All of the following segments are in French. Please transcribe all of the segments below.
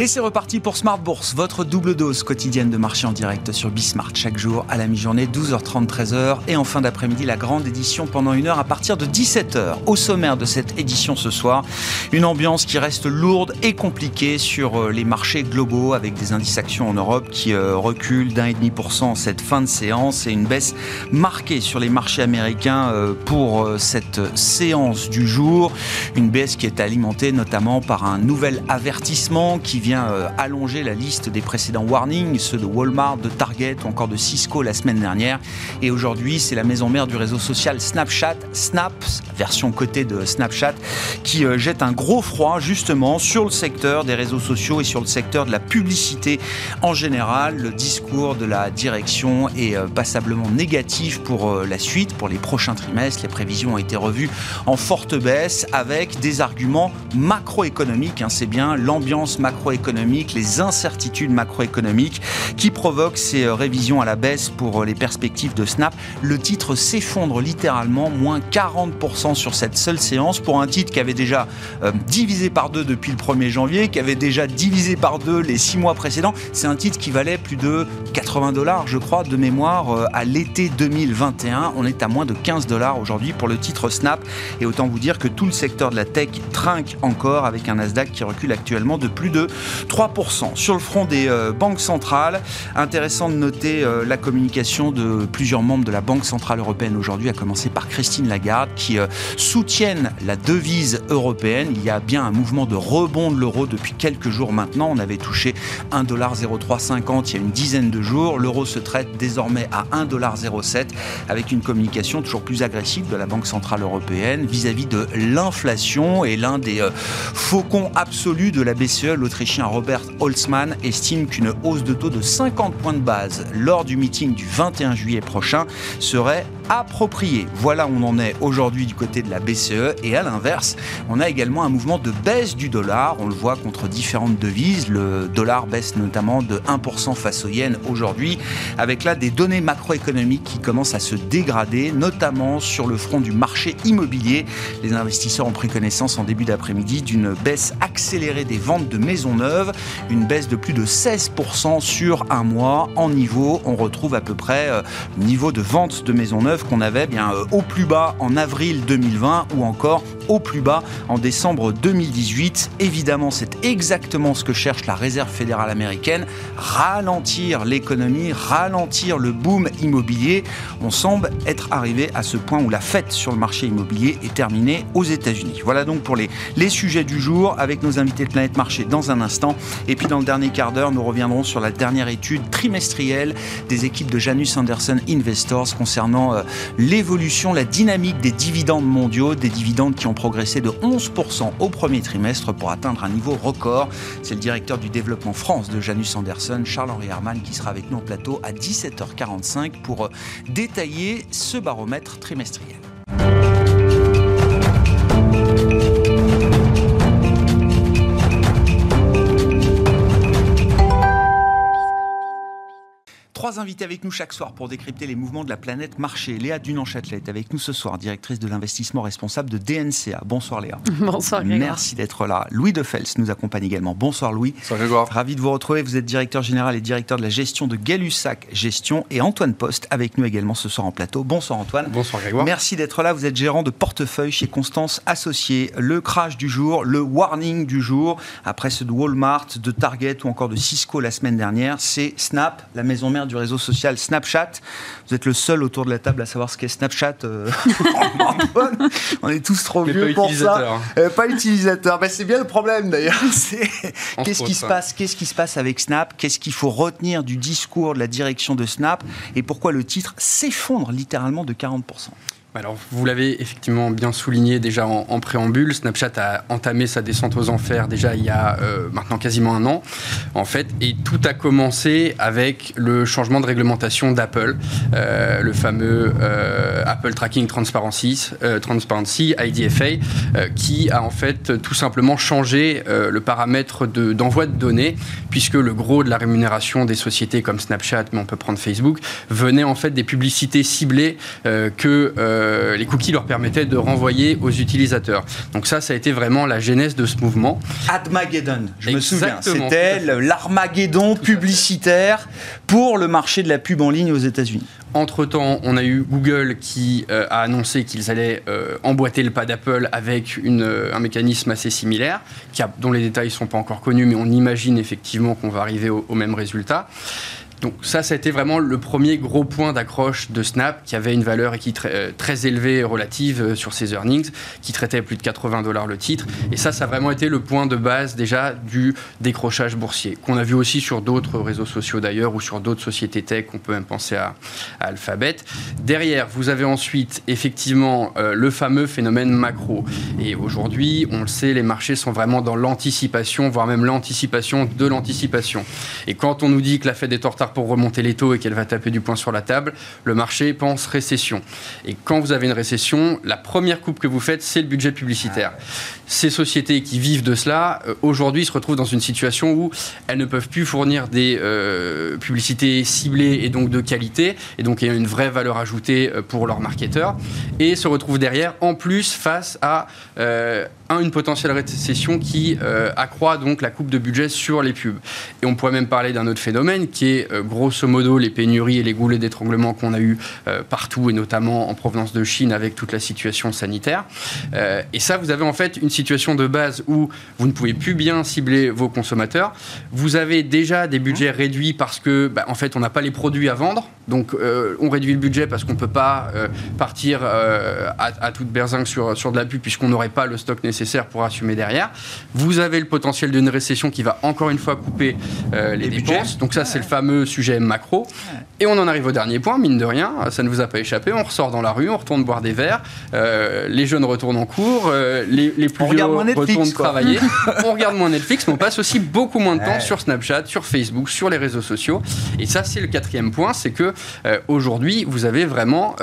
Et c'est reparti pour Smart Bourse, votre double dose quotidienne de marché en direct sur Bismart chaque jour à la mi-journée, 12h30, 13h. Et en fin d'après-midi, la grande édition pendant une heure à partir de 17h. Au sommaire de cette édition ce soir, une ambiance qui reste lourde et compliquée sur euh, les marchés globaux avec des indices actions en Europe qui euh, reculent d'un et demi pour cent en cette fin de séance et une baisse marquée sur les marchés américains euh, pour cette séance du jour. Une baisse qui est alimentée notamment par un nouvel avertissement qui vient vient euh, allonger la liste des précédents warnings, ceux de Walmart, de Target ou encore de Cisco la semaine dernière. Et aujourd'hui, c'est la maison mère du réseau social Snapchat, Snap, version côté de Snapchat, qui euh, jette un gros froid justement sur le secteur des réseaux sociaux et sur le secteur de la publicité en général. Le discours de la direction est euh, passablement négatif pour la suite, pour les prochains trimestres. Les prévisions ont été revues en forte baisse avec des arguments macroéconomiques. Hein. c'est bien l'ambiance macroéconomique économique, les incertitudes macroéconomiques qui provoquent ces euh, révisions à la baisse pour euh, les perspectives de Snap. Le titre s'effondre littéralement, moins 40% sur cette seule séance pour un titre qui avait déjà euh, divisé par deux depuis le 1er janvier, qui avait déjà divisé par deux les six mois précédents. C'est un titre qui valait plus de 80 dollars, je crois, de mémoire à l'été 2021. On est à moins de 15 dollars aujourd'hui pour le titre Snap. Et autant vous dire que tout le secteur de la tech trinque encore avec un Nasdaq qui recule actuellement de plus de 3%. Sur le front des euh, banques centrales, intéressant de noter euh, la communication de plusieurs membres de la Banque Centrale Européenne aujourd'hui, à commencer par Christine Lagarde, qui euh, soutiennent la devise européenne. Il y a bien un mouvement de rebond de l'euro depuis quelques jours maintenant. On avait touché 1,0350 il y a une dizaine de jours. L'euro se traite désormais à 1,07 avec une communication toujours plus agressive de la Banque Centrale Européenne vis-à-vis de l'inflation et l'un des faucons absolus de la BCE, l'Autrichien Robert Holzmann estime qu'une hausse de taux de 50 points de base lors du meeting du 21 juillet prochain serait approprié. Voilà on en est aujourd'hui du côté de la BCE. Et à l'inverse, on a également un mouvement de baisse du dollar. On le voit contre différentes devises. Le dollar baisse notamment de 1% face au yen aujourd'hui, avec là des données macroéconomiques qui commencent à se dégrader, notamment sur le front du marché immobilier. Les investisseurs ont pris connaissance en début d'après-midi d'une baisse accélérée des ventes de maisons neuves, une baisse de plus de 16% sur un mois. En niveau, on retrouve à peu près euh, niveau de vente de maisons neuves qu'on avait bien euh, au plus bas en avril 2020 ou encore au plus bas en décembre 2018. Évidemment, c'est exactement ce que cherche la Réserve fédérale américaine, ralentir l'économie, ralentir le boom immobilier. On semble être arrivé à ce point où la fête sur le marché immobilier est terminée aux États-Unis. Voilà donc pour les, les sujets du jour avec nos invités de Planète Marché dans un instant. Et puis dans le dernier quart d'heure, nous reviendrons sur la dernière étude trimestrielle des équipes de Janus Anderson Investors concernant euh, l'évolution, la dynamique des dividendes mondiaux, des dividendes qui ont progressé de 11% au premier trimestre pour atteindre un niveau record. C'est le directeur du développement France de Janus Anderson, Charles-Henri Hermann, qui sera avec nous en plateau à 17h45 pour euh, détailler ce baromètre trimestriel. Trois invités avec nous chaque soir pour décrypter les mouvements de la planète marché. Léa Dunan-Châtelet est avec nous ce soir, directrice de l'investissement responsable de DNCA. Bonsoir Léa. Bonsoir Grégoire. Merci d'être là. Louis De Fels nous accompagne également. Bonsoir Louis. Bonsoir Grégoire. Ravi de vous retrouver. Vous êtes directeur général et directeur de la gestion de Gay-Lussac Gestion. Et Antoine Post avec nous également ce soir en plateau. Bonsoir Antoine. Bonsoir Grégoire. Merci d'être là. Vous êtes gérant de portefeuille chez Constance Associés. Le crash du jour, le warning du jour, après ceux de Walmart, de Target ou encore de Cisco la semaine dernière, c'est Snap, la maison mère du réseau social Snapchat. Vous êtes le seul autour de la table à savoir ce qu'est Snapchat. Euh, on est tous trop vieux pour ça. Euh, pas utilisateur. Ben, c'est bien le problème d'ailleurs. Qu'est-ce qui se passe Qu'est-ce qui se passe avec Snap? Qu'est-ce qu'il faut retenir du discours de la direction de Snap? Et pourquoi le titre s'effondre littéralement de 40% alors, vous l'avez effectivement bien souligné déjà en, préambule, Snapchat a entamé sa descente aux enfers déjà il y a euh, maintenant quasiment un an, en fait, et tout a commencé avec le changement de réglementation d'Apple, euh, le fameux euh, Apple Tracking Transparency, Transparency IDFA, qui a en fait tout simplement changé le paramètre d'envoi de, de données, puisque le gros de la rémunération des sociétés comme Snapchat, mais on peut prendre Facebook, venait en fait des publicités ciblées que les cookies leur permettaient de renvoyer aux utilisateurs. Donc ça, ça a été vraiment la genèse de ce mouvement. Admageddon, je me souviens, c'était l'armageddon publicitaire pour le marché de la pub en ligne aux États-Unis. Entre-temps, on a eu Google qui euh, a annoncé qu'ils allaient euh, emboîter le pas d'Apple avec euh, un mécanisme assez similaire, dont les détails ne sont pas encore connus, mais on imagine effectivement qu'on va arriver au même résultat. Donc ça, ça a été vraiment le premier gros point d'accroche de Snap, qui avait une valeur euh, très élevée relative euh, sur ses earnings, qui traitait plus de 80 dollars le titre. Et ça, ça a vraiment été le point de base déjà du décrochage boursier, qu'on a vu aussi sur d'autres réseaux sociaux d'ailleurs, ou sur d'autres sociétés tech, on peut même penser à, Alphabet. Derrière, vous avez ensuite effectivement euh, le fameux phénomène macro. Et aujourd'hui, on le sait, les marchés sont vraiment dans l'anticipation, voire même l'anticipation de l'anticipation. Et quand on nous dit que la Fed est en retard pour remonter les taux et qu'elle va taper du poing sur la table, le marché pense récession. Et quand vous avez une récession, la première coupe que vous faites, c'est le budget publicitaire. Ces sociétés qui vivent de cela, euh, aujourd'hui, se retrouvent dans une situation où elles ne peuvent plus fournir des euh, publicités ciblées et donc de qualité, et donc il y a une vraie valeur ajoutée euh, pour leurs marketeurs, et se retrouvent derrière, en plus, face à une potentielle récession qui accroît donc la coupe de budget sur les pubs. Et on pourrait même parler d'un autre phénomène qui est euh, grosso modo les pénuries et les goulets d'étranglement qu'on a eu euh, partout et notamment en provenance de Chine avec toute la situation sanitaire. Euh, et ça, vous avez en fait une situation de base où vous ne pouvez plus bien cibler vos consommateurs. Vous avez déjà des budgets réduits parce que, bah, en fait, on n'a pas les produits à vendre. Donc, on réduit le budget parce qu'on ne peut pas partir à, toute berzingue sur, sur de la pub puisqu'on n'aurait pas le stock nécessaire pour assumer derrière. Vous avez le potentiel d'une récession qui va encore une fois couper les, dépenses. Donc ça, c'est le fameux sujet macro. Et on en arrive au dernier point, mine de rien, ça ne vous a pas échappé, on ressort dans la rue, on retourne boire des verres, euh, les jeunes retournent en cours, euh, les, les, plus vieux retournent travailler, on regarde moins Netflix, mais on passe aussi beaucoup moins de temps sur Snapchat, sur Facebook, sur les réseaux sociaux. Et ça, c'est le quatrième point, c'est que euh, aujourd'hui, vous avez vraiment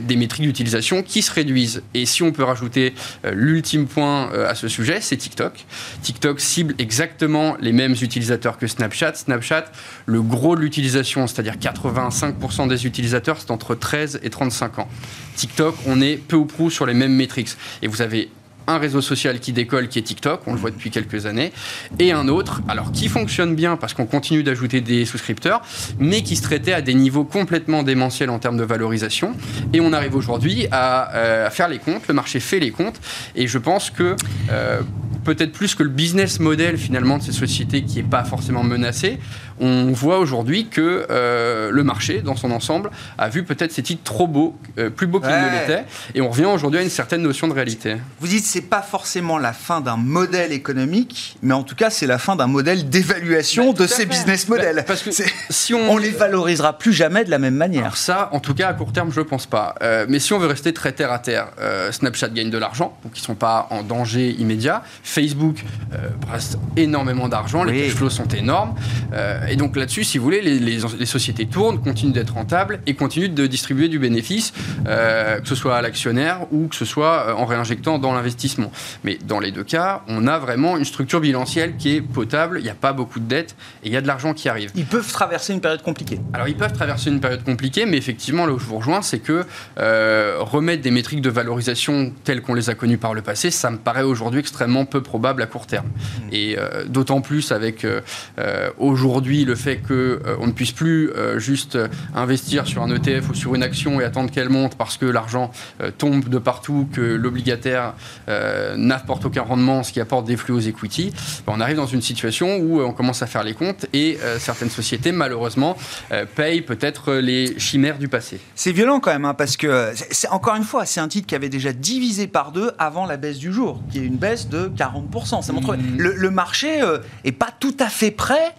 des métriques d'utilisation qui se réduisent. Et si on peut rajouter l'ultime point à ce sujet, c'est TikTok. TikTok cible exactement les mêmes utilisateurs que Snapchat. Snapchat, le gros de l'utilisation, c'est-à-dire 85% des utilisateurs, c'est entre 13 et 35 ans. TikTok, on est peu ou prou sur les mêmes métriques. Et vous avez un réseau social qui décolle, qui est TikTok, on le voit depuis quelques années, et un autre, alors qui fonctionne bien parce qu'on continue d'ajouter des souscripteurs, mais qui se traitait à des niveaux complètement démentiels en termes de valorisation. Et on arrive aujourd'hui à, euh, faire les comptes, le marché fait les comptes, et je pense que euh, peut-être plus que le business model finalement de ces sociétés qui n'est pas forcément menacé, on voit aujourd'hui que euh, le marché dans son ensemble a vu peut-être ces titres trop beaux, euh, plus beaux qu'ils ne l'étaient, et on revient aujourd'hui à une certaine notion de réalité. Vous dites c'est pas forcément la fin d'un modèle économique, mais en tout cas c'est la fin d'un modèle d'évaluation bah, de ces business models. Bah, parce que si on... on les valorisera plus jamais de la même manière. Alors ça, en tout cas à court terme, je pense pas. Euh, mais si on veut rester très terre à terre, Snapchat gagne de l'argent, donc ils sont pas en danger immédiat. Facebook reste énormément d'argent, les cash flows sont énormes. Et donc là-dessus, si vous voulez, les, sociétés tournent, continuent d'être rentables et continuent de distribuer du bénéfice, euh, que ce soit à l'actionnaire ou que ce soit euh, en réinjectant dans l'investissement. Mais dans les deux cas, on a vraiment une structure bilancielle qui est potable, il n'y a pas beaucoup de dettes et il y a de l'argent qui arrive. Ils peuvent traverser une période compliquée. Alors ils peuvent traverser une période compliquée, mais effectivement, là où je vous rejoins, c'est que euh, remettre des métriques de valorisation telles qu'on les a connues par le passé, ça me paraît aujourd'hui extrêmement peu probable à court terme. Mmh. Et d'autant plus avec aujourd'hui le fait qu'on euh, on ne puisse plus euh, juste euh, investir sur un ETF ou sur une action et attendre qu'elle monte parce que l'argent tombe de partout, que l'obligataire n'apporte aucun rendement, ce qui apporte des flux aux equity, ben, on arrive dans une situation où on commence à faire les comptes et certaines sociétés, malheureusement, payent peut-être les chimères du passé. C'est violent quand même, hein, parce que, c'est, encore une fois, c'est un titre qui avait déjà divisé par deux avant la baisse du jour, qui est une baisse de 40%. Ça montre mmh. le, le marché n'est pas tout à fait prêt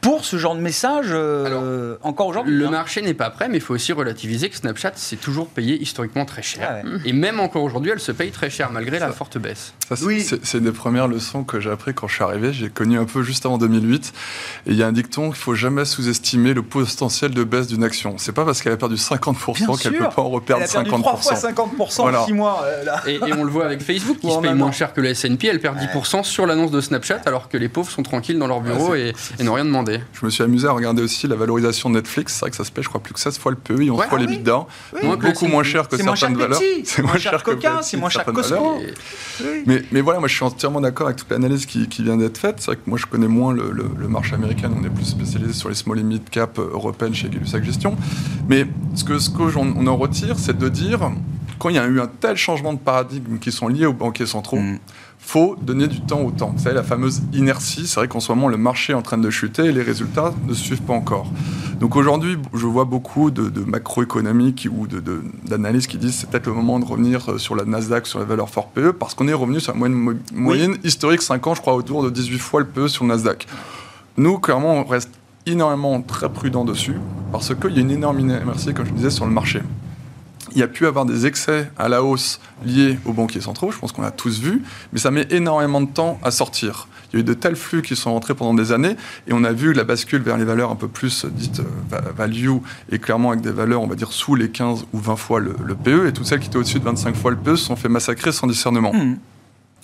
pour ce genre de message euh, encore aujourd'hui Le hein. marché n'est pas prêt, mais il faut aussi relativiser que Snapchat s'est toujours payé historiquement très cher. Ah Et même encore aujourd'hui, elle se paye très cher malgré la forte baisse. oui. C'est une des premières leçons que j'ai appris quand je suis arrivé. J'ai connu un peu juste avant 2008. Et il y a un dicton il ne faut jamais sous-estimer le potentiel de baisse d'une action. C'est pas parce qu'elle a perdu 50% qu'elle ne peut pas en reperdre elle a perdu 50%. 3 fois 50% en 6 mois. Euh, et, on le voit avec Facebook qui se paye moins cher que le S&P. Elle perd 10% sur l'annonce de Snapchat alors que les pauvres sont tranquilles dans leur bureau et, et n'ont rien demandé. Regarder. Je me suis amusé à regarder aussi la valorisation de Netflix. C'est vrai que ça se paye, je crois, plus que 16 fois le PE et 11 fois les bidas. beaucoup moins cher que certaines valeurs. C'est moins cher que Coca, c'est moins cher que Costco. Mais, mais voilà, moi je suis entièrement d'accord avec toute l'analyse qui, vient d'être faite. C'est vrai que moi je connais moins le, marché américain, on est plus spécialisé sur les small et mid cap européennes chez Gay-Lussac Gestion. Mais ce que ce qu'on en retire, c'est de dire quand il y a eu un tel changement de paradigme qui sont liés aux banquiers centraux, mm. Faut donner du temps au temps. Vous savez, la fameuse inertie, c'est vrai qu'en ce moment, le marché est en train de chuter et les résultats ne suivent pas encore. Donc aujourd'hui, je vois beaucoup de, macroéconomiques ou d'analystes qui disent c'est peut-être le moment de revenir euh, sur la Nasdaq, sur la valeur fort PE, parce qu'on est revenu sur la moyenne, moyenne historique 5 ans, je crois, autour de 18 fois le PE sur le Nasdaq. Nous, clairement, on reste énormément très prudent dessus, parce qu'il y a une énorme inertie, comme je disais, sur le marché il y a pu avoir des excès à la hausse liés aux banquiers centraux, je pense qu'on a tous vu, mais ça met énormément de temps à sortir. Il y a eu de tels flux qui sont rentrés pendant des années, et on a vu la bascule vers les valeurs un peu plus dites euh, value, et clairement avec des valeurs, on va dire, sous les 15 ou 20 fois le, PE, et toutes celles qui étaient au-dessus de 25 fois le PE se sont fait massacrer sans discernement. Mmh.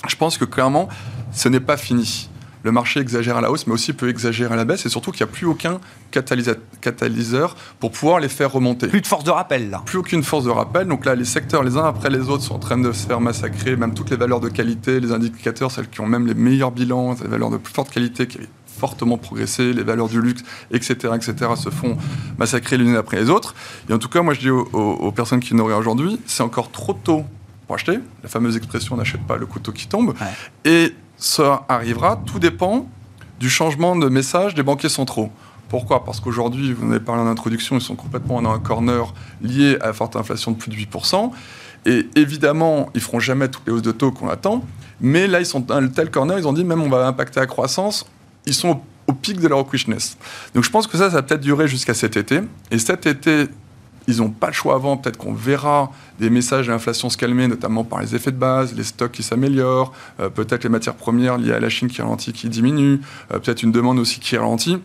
Je pense que clairement, ce n'est pas fini le marché exagère à la hausse, mais aussi peut exagérer à la baisse, et surtout qu'il n'y a plus aucun catalyseur pour pouvoir les faire remonter. Plus de force de rappel, là. Plus aucune force de rappel. Donc là, les secteurs, les uns après les autres, sont en train de se faire massacrer, même toutes les valeurs de qualité, les indicateurs, celles qui ont même les meilleurs bilans, les valeurs de plus forte qualité, qui avaient fortement progressé, les valeurs du luxe, etc., etc., se font massacrer l'une après les autres. Et en tout cas, moi, je dis aux, personnes qui n'auraient aujourd'hui, c'est encore trop tôt pour acheter. La fameuse expression n'achète pas le couteau qui tombe. Et ça arrivera, tout dépend du changement de message des banquiers centraux. Pourquoi? Parce qu'aujourd'hui, vous en avez parlé en introduction, ils sont complètement dans un corner lié à la forte inflation de plus de 8%. Et évidemment, ils feront jamais toutes les hausses de taux qu'on attend. Mais là, ils sont dans tel corner, ils ont dit même on va impacter la croissance. Ils sont au, pic de leur hawkishness. Donc je pense que ça, ça va peut-être durer jusqu'à cet été. Et cet été, ils n'ont pas le choix avant. Peut-être qu'on verra des messages d'inflation se calmer, notamment par les effets de base, les stocks qui s'améliorent, euh, peut-être les matières premières liées à la Chine qui ralentit, qui diminue, euh, peut-être une demande aussi qui ralentit.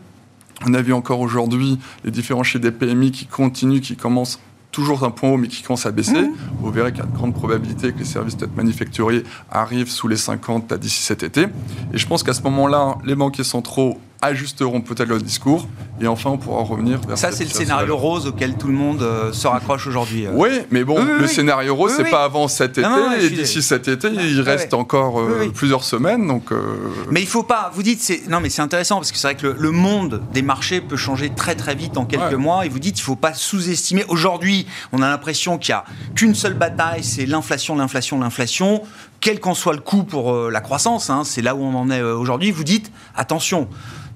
On a vu encore aujourd'hui les différents chiffres des PMI qui continuent, qui commencent toujours un point haut, mais qui commence à baisser. Mmh. Vous verrez qu'il y a de grandes probabilités que les services peut manufacturiers arrivent sous les 50 d'ici cet été. Et je pense qu'à ce moment-là, les banquiers centraux ajusteront peut-être leur discours et enfin on pourra revenir vers ça c'est le scénario rose auquel tout le monde euh, se raccroche aujourd'hui euh. oui mais bon le scénario rose c'est pas avant cet été et d'ici cet été il reste encore euh, plusieurs semaines donc mais il faut pas vous dites c'est non mais c'est intéressant parce que c'est vrai que le, monde des marchés peut changer très très vite en quelques mois et vous dites il faut pas sous-estimer. Aujourd'hui on a l'impression qu'il y a qu'une seule bataille c'est l'inflation l'inflation l'inflation quel qu'en soit le coût pour la croissance hein, c'est là où on en est aujourd'hui vous dites attention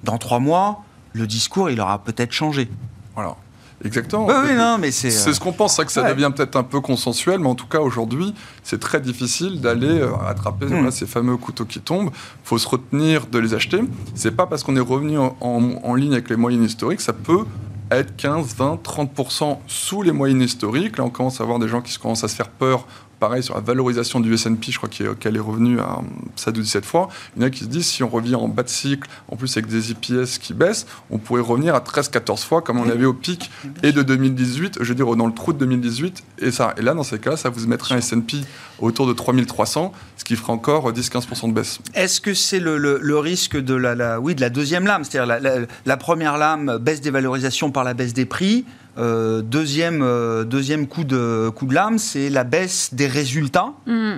dans trois mois, le discours, il aura peut-être changé. Voilà. Exactement. Oui, non, mais c'est. C'est ce qu'on pense, c'est que ça devient peut-être un peu consensuel, mais en tout cas aujourd'hui, c'est très difficile d'aller euh, attraper hmm. ces fameux couteaux qui tombent. Il faut se retenir de les acheter. C'est pas parce qu'on est revenu en, ligne avec les moyennes historiques, ça peut être 15, 20, 30% sous les moyennes historiques. Là, on commence à voir des gens qui commencent à se faire peur pareil sur la valorisation du S&P, je crois qu'elle est revenue à 7 ou 17 fois. Il y en a qui se disent si on revient en bas de cycle, en plus avec des IPS qui baissent, on pourrait revenir à 13-14 fois comme on avait au pic et de 2018, je veux dire dans le trou de 2018 et ça. Et là, dans ces cas, ça vous mettrait un S&P autour de 3300, ce qui ferait encore 10-15% de baisse. Est-ce que c'est le, risque de la, oui, de la deuxième lame, c'est-à-dire la, la première lame, baisse des valorisations par la baisse des prix euh, deuxième, euh, deuxième coup de, coup de lame, c'est la baisse des résultats. Mmh.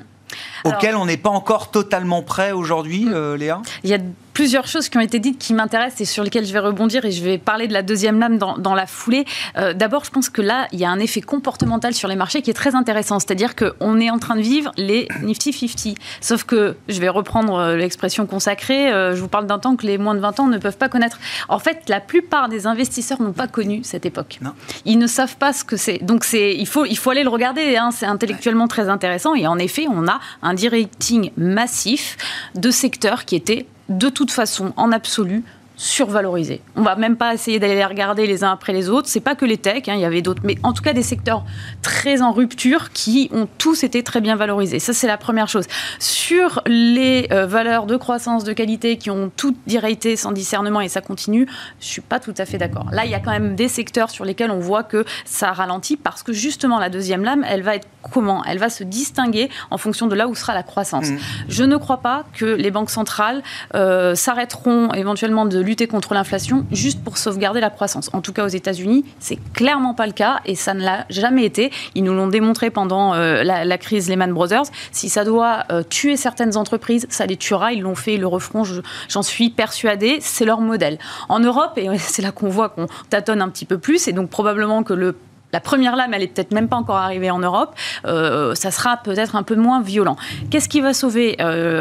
auxquels on n'est pas encore totalement prêt aujourd'hui, mmh. euh, Léa? Il y a plusieurs choses qui ont été dites qui m'intéressent et sur lesquelles je vais rebondir et je vais parler de la deuxième lame dans, la foulée. Euh, d'abord, je pense que là, il y a un effet comportemental sur les marchés qui est très intéressant. C'est-à-dire qu'on est en train de vivre les Nifty 50. Sauf que, je vais reprendre euh, l'expression consacrée, euh, je vous parle d'un temps que les moins de 20 ans ne peuvent pas connaître. En fait, la plupart des investisseurs n'ont pas connu cette époque. Non. Ils ne savent pas ce que c'est. Donc, il faut, il faut aller le regarder. Hein. C'est intellectuellement très intéressant. Et en effet, on a un directing massif de secteurs qui étaient de toute façon, en absolu, survalorisés. On va même pas essayer d'aller les regarder les uns après les autres. C'est pas que les techs, hein, il y avait d'autres, mais en tout cas des secteurs très en rupture qui ont tous été très bien valorisés. Ça c'est la première chose. Sur les euh, valeurs de croissance, de qualité qui ont toutes déraillé sans discernement et ça continue, je suis pas tout à fait d'accord. Là il y a quand même des secteurs sur lesquels on voit que ça ralentit parce que justement la deuxième lame, elle va être comment? Elle va se distinguer en fonction de là où sera la croissance. Mmh. Je ne crois pas que les banques centrales euh, s'arrêteront éventuellement de lutter contre l'inflation juste pour sauvegarder la croissance. En tout cas, aux États-Unis, c'est clairement pas le cas et ça ne l'a jamais été. Ils nous l'ont démontré pendant euh, la, crise Lehman Brothers. Si ça doit euh, tuer certaines entreprises, ça les tuera. Ils l'ont fait, ils le referont. J'en suis persuadée. C'est leur modèle. En Europe, et c'est là qu'on voit qu'on tâtonne un petit peu plus, et donc probablement que le la première lame, elle est peut-être même pas encore arrivée en Europe. Euh, ça sera peut-être un peu moins violent. Qu'est-ce qui va sauver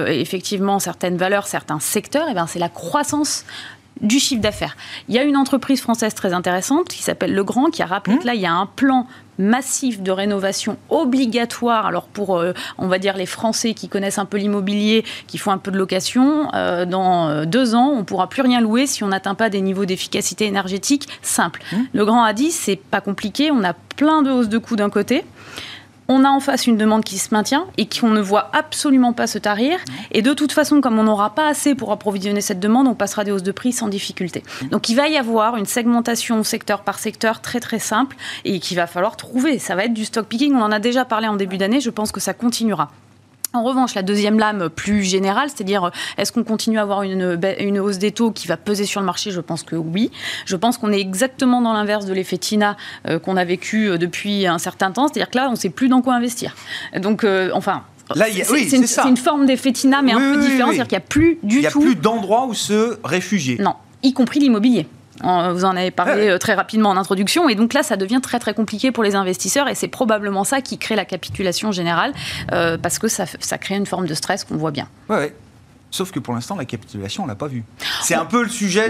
effectivement certaines valeurs, certains secteurs? Eh bien, c'est la croissance du chiffre d'affaires. Il y a une entreprise française très intéressante qui s'appelle Legrand qui a rappelé mmh. que là, il y a un plan massif de rénovation obligatoire. Alors pour, euh, on va dire, les Français qui connaissent un peu l'immobilier, qui font un peu de location, euh, dans euh, deux ans, on ne pourra plus rien louer si on n'atteint pas des niveaux d'efficacité énergétique simples. Mmh. Le Grand a dit, c'est pas compliqué, on a plein de hausses de coûts d'un côté on a en face une demande qui se maintient et qu'on ne voit absolument pas se tarir. Et de toute façon, comme on n'aura pas assez pour approvisionner cette demande, on passera des hausses de prix sans difficulté. Donc il va y avoir une segmentation secteur par secteur très très simple et qu'il va falloir trouver. Ça va être du stock picking. On en a déjà parlé en début d'année. Je pense que ça continuera. En revanche, la deuxième lame plus générale, c'est-à-dire est-ce qu'on continue à avoir une, une, hausse des taux qui va peser sur le marché? Je pense que oui. Je pense qu'on est exactement dans l'inverse de l'effet TINA euh, qu'on a vécu euh, depuis un certain temps, c'est-à-dire que là, on ne sait plus dans quoi investir. Donc, euh, enfin, c'est une, forme d'effet TINA, mais un peu différent. C'est-à-dire qu'il n'y a plus du tout. Il n'y a plus d'endroit où se réfugier. Non, y compris l'immobilier. Vous en avez parlé euh, très rapidement en introduction. Et donc là, ça devient très très compliqué pour les investisseurs. Et c'est probablement ça qui crée la capitulation générale, euh, parce que ça, ça, crée une forme de stress qu'on voit bien. Ouais, ouais. Sauf que pour l'instant, la capitulation, on l'a pas vue. C'est un peu le sujet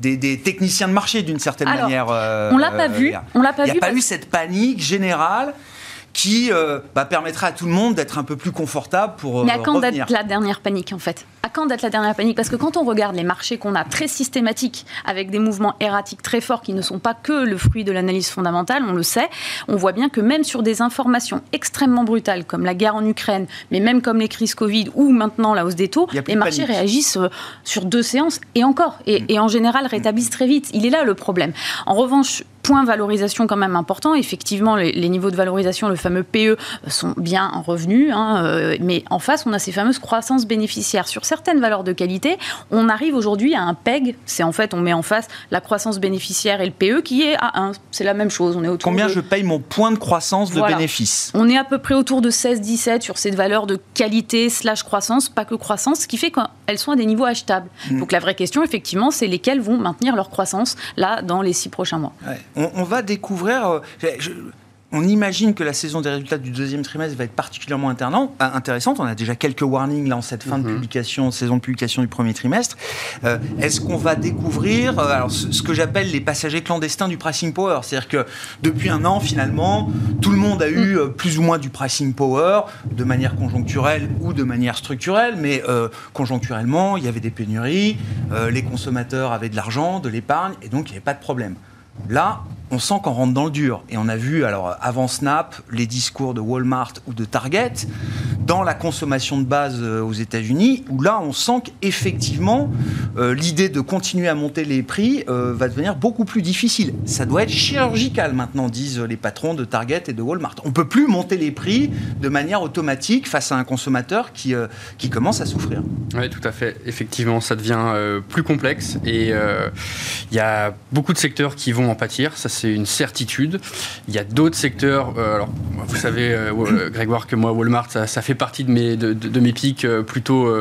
des, des, techniciens de marché, d'une certaine manière. Euh, on l'a pas vu. On l'a pas Il n'y a pas eu cette panique générale qui euh, bah, permettra à tout le monde d'être un peu plus confortable pour. Euh, Mais à quand date la dernière panique en fait? À quand date la dernière panique? Parce que quand on regarde les marchés qu'on a très systématiques, avec des mouvements erratiques très forts qui ne sont pas que le fruit de l'analyse fondamentale, on le sait, on voit bien que même sur des informations extrêmement brutales comme la guerre en Ukraine, mais même comme les crises Covid ou maintenant la hausse des taux, les marchés réagissent euh, sur deux séances et encore, et, mm. et en général rétablissent très vite. Il est là le problème. En revanche, point valorisation quand même important. Effectivement, les, niveaux de valorisation, le fameux PE, sont bien revenus. Hein, euh, mais en face, on a ces fameuses croissances bénéficiaires. Sur certaines valeurs de qualité, on arrive aujourd'hui à un PEG. C'est en fait, on met en face la croissance bénéficiaire et le PE qui est à 1. C'est la même chose. On est autour Combien je paye mon point de croissance de bénéfice? On est à peu près autour de 16-17 sur cette valeur de qualité slash croissance, pas que croissance, ce qui fait qu'elles sont à des niveaux achetables. Hmm. Donc la vraie question, effectivement, c'est lesquelles vont maintenir leur croissance là dans les six prochains mois on, va découvrir. Euh, on imagine que la saison des résultats du deuxième trimestre va être particulièrement intéressante. On a déjà quelques warnings là en cette fin de mhm. publication, saison de publication du premier trimestre. Euh, est-ce qu'on va découvrir euh, alors, ce, que j'appelle les passagers clandestins du pricing power? C'est-à-dire que depuis un an, finalement, tout le monde a eu mm. plus ou moins du pricing power de manière conjoncturelle ou de manière structurelle, mais conjoncturellement, il y avait des pénuries, les consommateurs avaient de l'argent, de l'épargne, et donc il n'y avait pas de problème. Là, on sent qu'on rentre dans le dur. Et on a vu, alors avant Snap, les discours de Walmart ou de Target dans la consommation de base euh, aux États-Unis, où là, on sent qu'effectivement, euh, l'idée de continuer à monter les prix euh, va devenir beaucoup plus difficile. Ça doit être chirurgical maintenant, disent les patrons de Target et de Walmart. On ne peut plus monter les prix de manière automatique face à un consommateur qui, qui commence à souffrir. Oui, tout à fait. Effectivement, ça devient plus complexe et il y a beaucoup de secteurs qui vont pâtir. Ça, c'est une certitude. Il y a d'autres secteurs. Euh, alors, vous savez, euh, Grégoire, que moi, Walmart, ça, fait partie de mes, de, mes pics euh, plutôt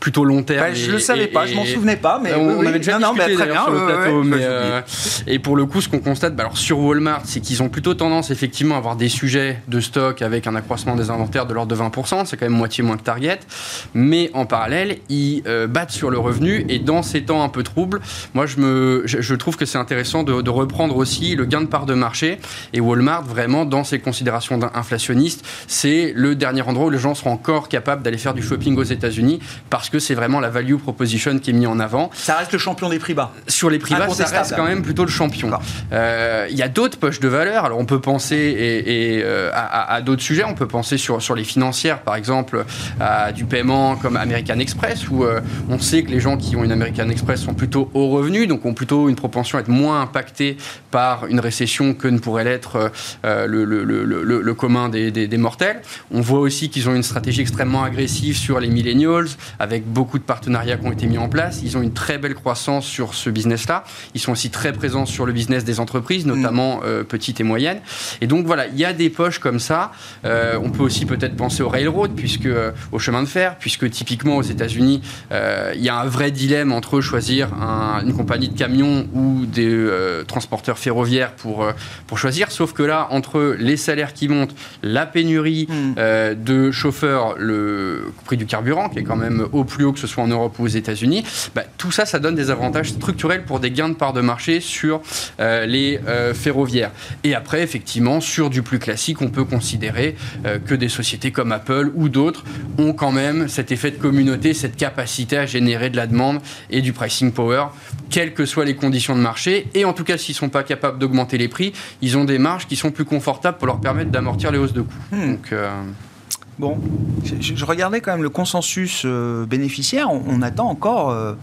plutôt long terme. Bah, je ne le savais pas, je m'en souvenais pas, mais on, avait déjà non, discuté très bien, sur le plateau. mais, euh, et pour le coup, ce qu'on constate, bah, alors sur Walmart, c'est qu'ils ont plutôt tendance effectivement à avoir des sujets de stock avec un accroissement des inventaires de l'ordre de 20%, c'est quand même moitié moins que Target, mais en parallèle, ils euh, battent sur le revenu et dans ces temps un peu troubles, moi je, me, je, trouve que c'est intéressant de, de, reprendre aussi le gain de part de marché et Walmart vraiment dans ses considérations inflationnistes, c'est le dernier endroit où les gens seront encore capables d'aller faire du shopping aux États-Unis parce que c'est vraiment la value proposition qui est mise en avant. Ça reste le champion des prix bas. Sur les prix bas, ça reste quand même plutôt le champion. Euh, il y a d'autres poches de valeur. Alors on peut penser et, euh, à, d'autres sujets. On peut penser sur, sur les financières, par exemple, à du paiement comme American Express, où euh, on sait que les gens qui ont une American Express sont plutôt haut revenu, donc ont plutôt une propension à être moins impactés par une récession que ne pourrait l'être le, le, le, le, commun des, des, des mortels. On voit aussi qu'ils ont une stratégie extrêmement agressive sur les millennials, avec avec beaucoup de partenariats qui ont été mis en place. Ils ont une très belle croissance sur ce business-là. Ils sont aussi très présents sur le business des entreprises, mm. notamment euh, petites et moyennes. Et donc voilà, il y a des poches comme ça. Euh, on peut aussi peut-être penser au railroad, puisque euh, au chemin de fer, puisque typiquement aux États-Unis, il y a un vrai dilemme entre choisir une compagnie de camions ou des transporteurs ferroviaires pour, pour choisir. Sauf que là, entre les salaires qui montent, la pénurie mm. de chauffeurs, le prix du carburant qui est quand même au plus haut que ce soit en Europe ou aux États-Unis, bah, tout ça, ça donne des avantages structurels pour des gains de part de marché sur euh, les euh, ferroviaires. Et après, effectivement, sur du plus classique, on peut considérer euh, que des sociétés comme Apple ou d'autres ont quand même cet effet de communauté, cette capacité à générer de la demande et du pricing power, quelles que soient les conditions de marché. Et en tout cas, s'ils ne sont pas capables d'augmenter les prix, ils ont des marges qui sont plus confortables pour leur permettre d'amortir les hausses de coûts. Hmm. Donc, Bon, je, regardais quand même le consensus bénéficiaire. On, attend encore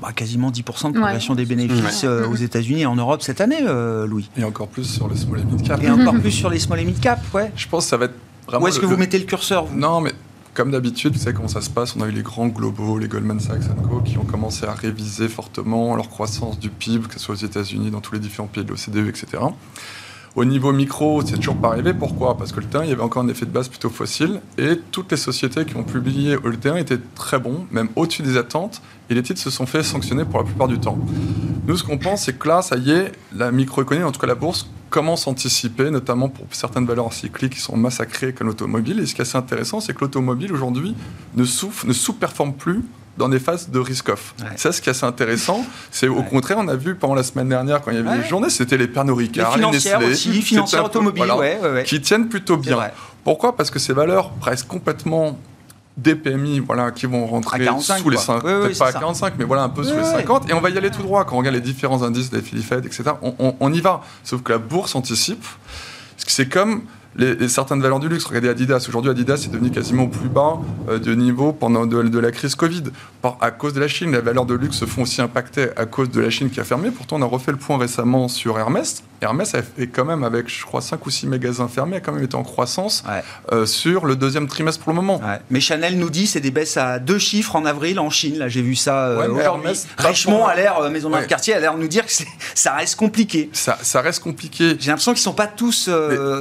bah, quasiment 10% de progression des bénéfices euh, aux États-Unis et en Europe cette année, euh, Louis. Et encore plus sur les small et mid cap. Et encore plus sur les small et mid cap, ouais. Je pense que ça va être vraiment. Où est-ce que vous mettez le curseur Non, mais comme d'habitude, vous savez comment ça se passe. On a eu les grands globaux, les Goldman Sachs Co, qui ont commencé à réviser fortement leur croissance du PIB, que ce soit aux États-Unis, dans tous les différents pays de l'OCDE, etc. Au niveau micro, c'est toujours pas arrivé. Pourquoi? Parce que le terrain, il y avait encore un effet de base plutôt fossile. Et toutes les sociétés qui ont publié le terrain étaient très bons, même au-dessus des attentes. Et les titres se sont fait sanctionner pour la plupart du temps. Nous, ce qu'on pense, c'est que là, ça y est, la microéconomie, en tout cas la bourse, commence à anticiper, notamment pour certaines valeurs cycliques qui sont massacrées comme l'automobile. Et ce qui est assez intéressant, c'est que l'automobile, aujourd'hui, ne, souffre, ne sous-performe plus dans des phases de risk-off. C'est ce qui est assez intéressant. C'est au contraire, on a vu pendant la semaine dernière, quand il y avait les journées, c'était les Pernod Ricard, les, Nestlé, aussi, financières automobiles, qui tiennent plutôt bien. Pourquoi? Parce que ces valeurs presque complètement des PMI voilà, qui vont rentrer sous les 50, peut-être pas à 45, mais voilà un peu sous les 50, et on va y aller tout droit. Quand on regarde les différents indices des Fed, etc., on, on, y va. Sauf que la bourse anticipe. C'est comme les, certaines valeurs du luxe. Regardez Adidas. Aujourd'hui, Adidas est devenu quasiment au plus bas euh, de niveau pendant de, la crise Covid. à cause de la Chine, les valeurs de luxe se font aussi impacter à cause de la Chine qui a fermé. Pourtant, on a refait le point récemment sur Hermès. Hermès est quand même, avec, je crois, 5 ou 6 magasins fermés, a quand même été en croissance euh, sur le deuxième trimestre pour le moment. Mais Chanel nous dit c'est des baisses à deux chiffres en avril en Chine. Là, j'ai vu ça euh, aujourd'hui. Richemont a l'air, Maison de quartier, a l'air nous dire que ça reste compliqué. Ça, ça reste compliqué. J'ai l'impression qu'ils sont pas tous.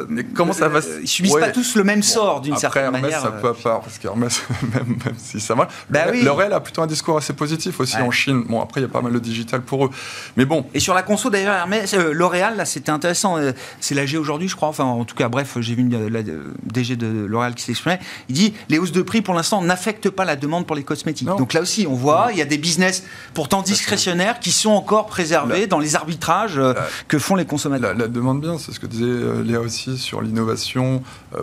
mais, comment ça va Ils subissent pas tous le même sort d'une certaine manière. Hermès, ça peut à part, parce qu'Hermès, même, même si ça va. Bah L'Oréal a plutôt un discours assez positif aussi en Chine. Bon, après, il y a pas mal de digital pour eux. Mais bon. Et sur la conso, d'ailleurs, Hermès, euh, L'Oréal, là, c'était intéressant. Euh, c'est l'AG aujourd'hui, je crois. Enfin, en tout cas, bref, j'ai vu une, la, DG de L'Oréal qui s'exprimait. Il dit les hausses de prix, pour l'instant, n'affectent pas la demande pour les cosmétiques. Donc là aussi, on voit, il y a des business pourtant discrétionnaires qui sont encore préservés dans les arbitrages euh, que font les consommateurs. La, demande bien, c'est ce que disait Léa aussi sur l'innovation.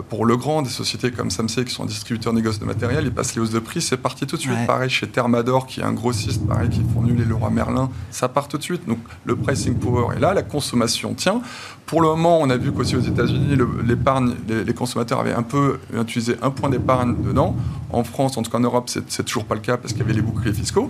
Pour le grand, des sociétés comme Samsung qui sont distributeurs négoces de matériel, ils passent les hausses de prix, c'est parti tout de suite. Pareil chez Thermador, qui est un grossiste, pareil, qui fournit les Leroy Merlin, ça part tout de suite. Donc le pricing power est là, la consommation tient. Pour le moment, on a vu qu'aussi aux États-Unis, l'épargne, les, consommateurs avaient un peu utilisé un point d'épargne dedans. En France, en tout cas en Europe, c'est toujours pas le cas parce qu'il y avait les boucliers fiscaux.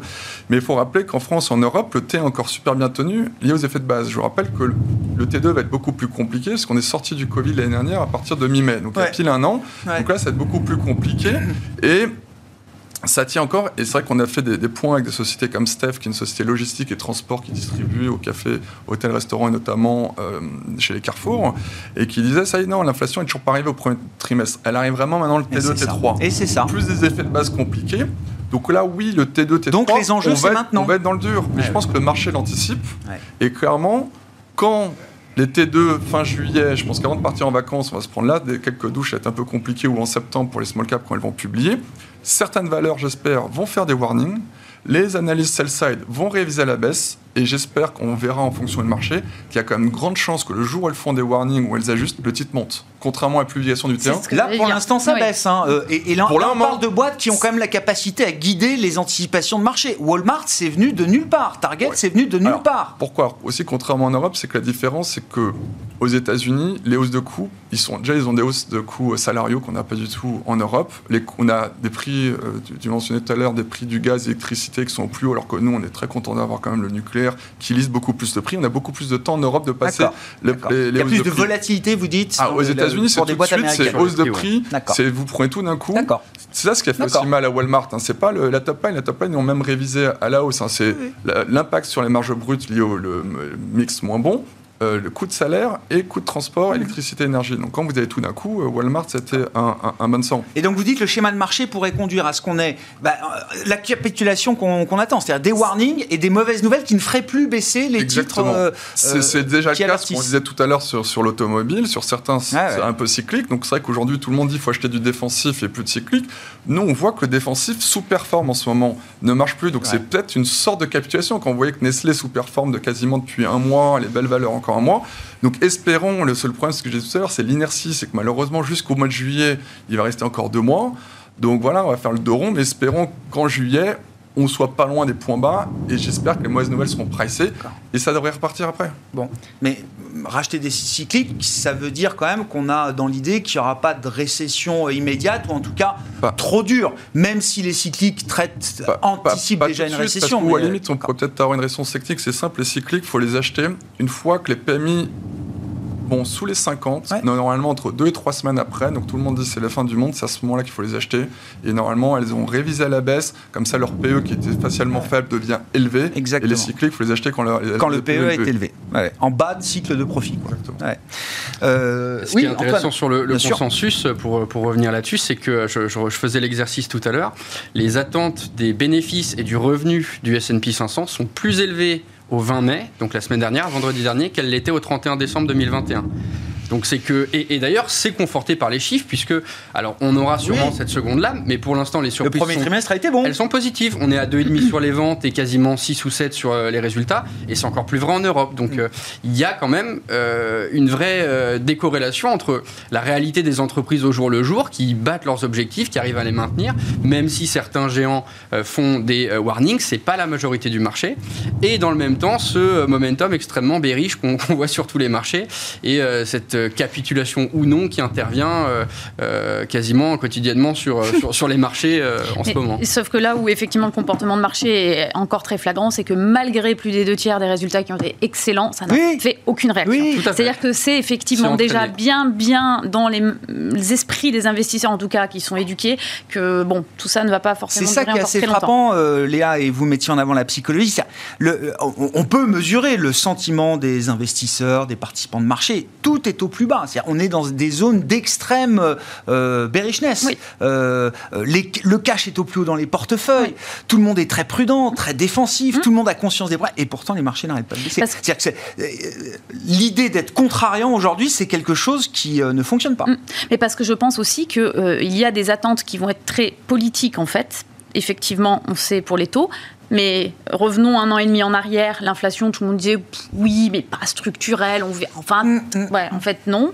Mais il faut rappeler qu'en France, en Europe, le T est encore super bien tenu lié aux effets de base. Je vous rappelle que le T2 va être beaucoup plus compliqué parce qu'on est sorti du Covid l'année dernière à partir de mi-mai, donc il y a pile un an. Donc là, ça va être beaucoup plus compliqué. Et ça tient encore, et c'est vrai qu'on a fait des, points avec des sociétés comme Steph, qui est une société logistique et transport qui distribue au café, hôtel, restaurant et notamment euh, chez les Carrefour, et qui disait ça y est, non, l'inflation est toujours pas arrivée au premier trimestre. Elle arrive vraiment maintenant le T2, T3. Et c'est ça. Plus des effets de base compliqués. Donc là, oui, le T2, T3. Donc les enjeux, c'est maintenant. On va être dans le dur. Mais je pense que le marché l'anticipe. Et clairement, quand les T2, fin juillet, je pense qu'avant de partir en vacances, on va se prendre là, des, quelques douches, ça va être un peu compliqué, ou en septembre pour les small caps quand elles vont publier. Certaines valeurs, j'espère, vont faire des warnings. Les analyses sell-side vont réviser à la baisse et j'espère qu'on verra en fonction du marché qu'il y a quand même une grande chance que le jour où elles font des warnings ou elles ajustent, le titre monte. Contrairement à la publication du terrain. Là, pour l'instant, ça baisse. Hein. Euh, et, là, on parle de boîtes qui ont quand même la capacité à guider les anticipations de marché. Walmart, c'est venu de nulle part. Target, c'est venu de nulle part. Pourquoi? Aussi, contrairement en Europe, c'est que la différence, c'est que aux États-Unis, les hausses de coûts, ils sont déjà ils ont des hausses de coûts salariaux qu'on n'a pas du tout en Europe. Les, on a des prix, euh, tu, mentionnais tout à l'heure, des prix du gaz et l'électricité qui sont plus hauts, alors que nous, on est très content d'avoir quand même le nucléaire qui lise beaucoup plus de prix. On a beaucoup plus de temps en Europe de passer les, les, Il y a plus de, volatilité, vous dites ah, Aux États-Unis, c'est tout de suite, c'est hausse de prix. C'est vous prenez tout d'un coup. C'est ça ce qui a fait aussi mal à Walmart. Hein. C'est pas la top line. La top line, ils ont même révisé à la hausse. Hein. C'est l'impact sur les marges brutes lié au mix moins bon euh, le coût de salaire et coût de transport, électricité, énergie. Donc quand vous avez tout d'un coup, euh, Walmart, c'était un, un, bon sang. Et donc vous dites que le schéma de marché pourrait conduire à ce qu'on ait bah, euh, la capitulation qu'on attend, c'est-à-dire des warnings et des mauvaises nouvelles qui ne feraient plus baisser les Exactement. c'est déjà le cas, ce qu'on disait tout à l'heure sur, sur l'automobile, sur certains, c'est un peu cyclique. Donc c'est vrai qu'aujourd'hui, tout le monde dit qu'il faut acheter du défensif et plus de cyclique. Nous, on voit que le défensif sous-performe en ce moment, ne marche plus. Donc c'est peut-être une sorte de capitulation. Quand vous voyez que Nestlé sous-performe de quasiment depuis un mois, les belles valeurs en encore un mois. Donc espérons, le seul problème, ce que j'ai tout à l'heure, c'est l'inertie, c'est que malheureusement jusqu'au mois de juillet, il va rester encore deux mois. Donc voilà, on va faire le dos rond, mais espérons qu'en juillet, on soit pas loin des points bas et j'espère que les mauvaises nouvelles seront pricées et ça devrait repartir après. Bon, mais racheter des cycliques, ça veut dire quand même qu'on a dans l'idée qu'il n'y aura pas de récession immédiate ou en tout cas trop dure, même si les cycliques traitent, anticipent déjà une récession. ou à la limite, on pourrait peut-être avoir une récession cyclique, c'est simple, les cycliques, il faut les acheter une fois que les PMI Bon, sous les 50, normalement entre 2 et 3 semaines après, donc tout le monde dit c'est la fin du monde, c'est à ce moment-là qu'il faut les acheter. Et normalement, elles ont révisé à la baisse, comme ça leur PE qui était facialement faible devient élevé. Exactement. Et les cycliques, il faut les acheter quand, quand le, PE, e est élevé. En bas de cycle de profit. Euh, Ce qui est intéressant sur le, consensus, pour, pour revenir là-dessus, c'est que je, je, faisais l'exercice tout à l'heure, les attentes des bénéfices et du revenu du S&P 500 sont plus élevées au 20 mai, donc la semaine dernière, vendredi dernier, qu'elle l'était au 31 décembre 2021. Donc c'est que et, d'ailleurs c'est conforté par les chiffres puisque alors on aura sûrement cette seconde lame, mais pour l'instant les surprises. Le premier trimestre a été bon. Elles sont positives. On est à 2,5 sur les ventes et quasiment 6 ou 7 sur euh, les résultats et c'est encore plus vrai en Europe. Donc euh, il y a quand même euh, une vraie décorrélation entre la réalité des entreprises au jour le jour qui battent leurs objectifs, qui arrivent à les maintenir, même si certains géants font des warnings, c'est pas la majorité du marché. Et dans le même temps, ce momentum extrêmement bearish qu'on voit sur tous les marchés et cette capitulation ou non qui intervient euh, euh, quasiment quotidiennement sur, euh, sur, les marchés en ce moment. Sauf que là où effectivement le comportement de marché est encore très flagrant, c'est que malgré plus des deux tiers des résultats qui ont été excellents, ça n'a fait aucune réaction. C'est-à-dire que c'est effectivement déjà bien, bien dans les, esprits des investisseurs en tout cas qui sont éduqués que bon, tout ça ne va pas forcément. C'est ça qui est assez frappant, Léa, et vous mettiez en avant la psychologie. Le, on peut mesurer le sentiment des investisseurs, des participants de marché. Tout est au plus bas. on est dans des zones d'extrême euh, bearishness. Euh, le cash est au plus haut dans les portefeuilles. Tout le monde est très prudent, très défensif. Mmh. Tout le monde a conscience des bras. Et pourtant, les marchés n'arrêtent pas de baisser. Euh, l'idée d'être contrariant aujourd'hui, c'est quelque chose qui ne fonctionne pas. Mmh. Mais parce que je pense aussi qu'il il y a des attentes qui vont être très politiques en fait effectivement, on sait pour les taux, mais revenons un an et demi en arrière, l'inflation, tout le monde disait oui, mais pas structurelle. On enfin, mm, mm. ouais, en fait non.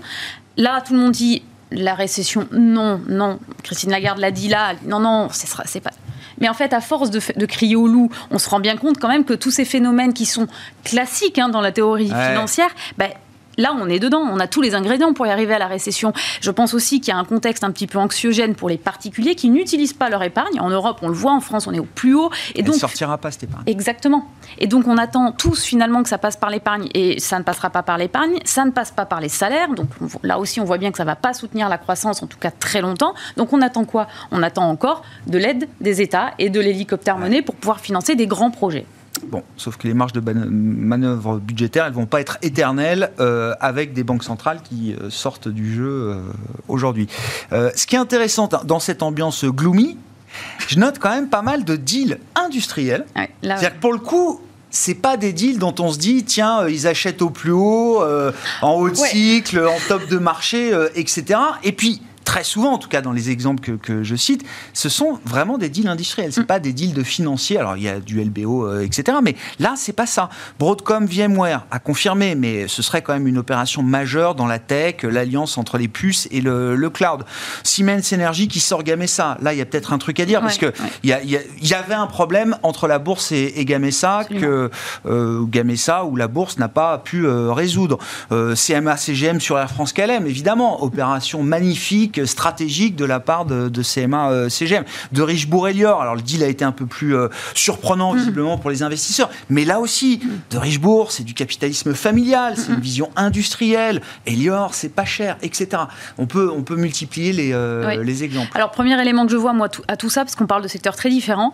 Là, tout le monde dit la récession, non, non. Christine Lagarde l'a dit là, non, non, c'est pas. Mais en fait, à force de, de, crier au loup, on se rend bien compte quand même que tous ces phénomènes qui sont classiques hein, dans la théorie financière, ben, Là, on est dedans, on a tous les ingrédients pour y arriver à la récession. Je pense aussi qu'il y a un contexte un petit peu anxiogène pour les particuliers qui n'utilisent pas leur épargne. En Europe, on le voit, en France, on est au plus haut. Et Elle donc, sortira pas cette épargne. Exactement. Et donc, on attend tous finalement que ça passe par l'épargne et ça ne passera pas par l'épargne. Ça ne passe pas par les salaires. Donc, là aussi, on voit bien que ça ne va pas soutenir la croissance, en tout cas très longtemps. Donc, on attend quoi? On attend encore de l'aide des États et de l'hélicoptère monnaie pour pouvoir financer des grands projets. Bon, sauf que les marges de manœuvre budgétaires, elles vont pas être éternelles euh, avec des banques centrales qui euh, sortent du jeu euh, aujourd'hui. ce qui est intéressant dans cette ambiance gloomy, je note quand même pas mal de deals industriels. C'est-à-dire que pour le coup, c'est pas des deals dont on se dit tiens ils achètent au plus haut, en haut de cycle, en top de marché, etc. Et puis très souvent, en tout cas dans les exemples que, je cite, ce sont vraiment des deals industriels. C'est mm. pas des deals de financiers. Alors il y a du LBO, euh, etc. Mais là, c'est pas ça. Broadcom, VMware a confirmé, mais ce serait quand même une opération majeure dans la tech, l'alliance entre les puces et le, cloud. Siemens Energy qui sort Gamesa. Là, il y a peut-être un truc à dire parce que il y, avait un problème entre la bourse et, Gamesa que euh, Gamesa ou la bourse n'a pas pu euh, résoudre. CMA CGM sur Air France KLM, évidemment, opération magnifique politique stratégique de la part de, CMA CGM. De Richebourg-Elior, alors le deal a été un peu plus surprenant mm. visiblement pour les investisseurs, mais là aussi, de Richebourg, c'est du capitalisme familial, c'est une vision industrielle. Elior, c'est pas cher, etc. On peut, on peut multiplier les, les exemples. Alors, premier élément que je vois, moi, à tout ça, parce qu'on parle de secteurs très différents,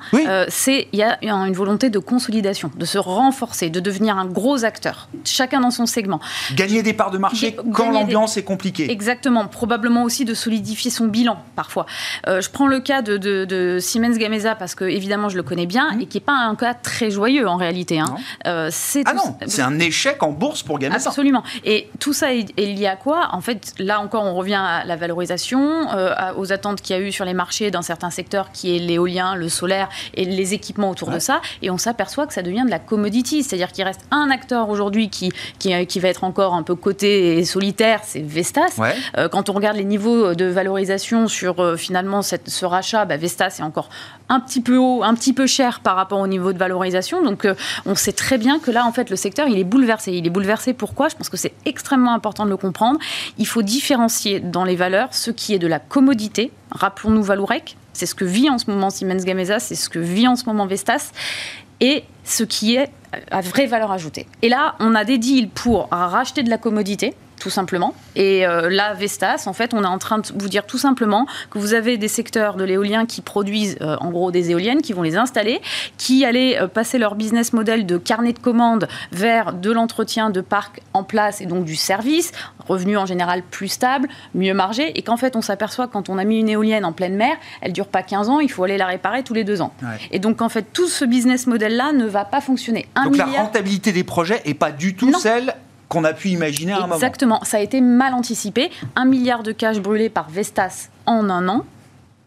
c'est il y a une volonté de consolidation, de se renforcer, de devenir un gros acteur, chacun dans son segment. Gagner des parts de marché quand l'ambiance est compliquée. Exactement, probablement aussi de solidifier son bilan parfois. Euh, je prends le cas de, Siemens Gamesa parce que évidemment je le connais bien mmh. et qui n'est pas un cas très joyeux en réalité. Hein. Euh, ah non, c'est un échec en bourse pour Gamesa. Absolument. Et tout ça est, lié à quoi? En fait, là encore, on revient à la valorisation, euh, aux attentes qu'il y a eu sur les marchés dans certains secteurs qui est l'éolien, le solaire et les équipements autour de ça. Et on s'aperçoit que ça devient de la commodity, c'est-à-dire qu'il reste un acteur aujourd'hui qui, qui, qui, va être encore un peu coté et solitaire, c'est Vestas. Euh, quand on regarde les niveaux de valorisation sur euh, finalement ce rachat, bah, Vestas est encore un petit peu haut, un petit peu cher par rapport au niveau de valorisation. Donc euh, on sait très bien que là, en fait, le secteur, il est bouleversé. Il est bouleversé pourquoi? Je pense que c'est extrêmement important de le comprendre. Il faut différencier dans les valeurs ce qui est de la commodité. Rappelons-nous Valourec, c'est ce que vit en ce moment Siemens Gamesa, c'est ce que vit en ce moment Vestas, et ce qui est à vraie valeur ajoutée. Et là, on a des deals pour racheter de la commodité, tout simplement. Et euh, là, Vestas, en fait, on est en train de vous dire tout simplement que vous avez des secteurs de l'éolien qui produisent euh, en gros des éoliennes, qui vont les installer, qui allaient euh, passer leur business model de carnet de commandes vers de l'entretien de parcs en place et donc du service, revenu en général plus stable, mieux margé, et qu'en fait, on s'aperçoit quand on a mis une éolienne en pleine mer, elle dure pas 15 ans, il faut aller la réparer tous les deux ans. Et donc, en fait, tout ce business model-là ne va pas fonctionner. donc la rentabilité des projets est pas du tout celle qu'on a pu imaginer à un moment. Exactement, ça a été mal anticipé. Un milliard de cash brûlés par Vestas en un an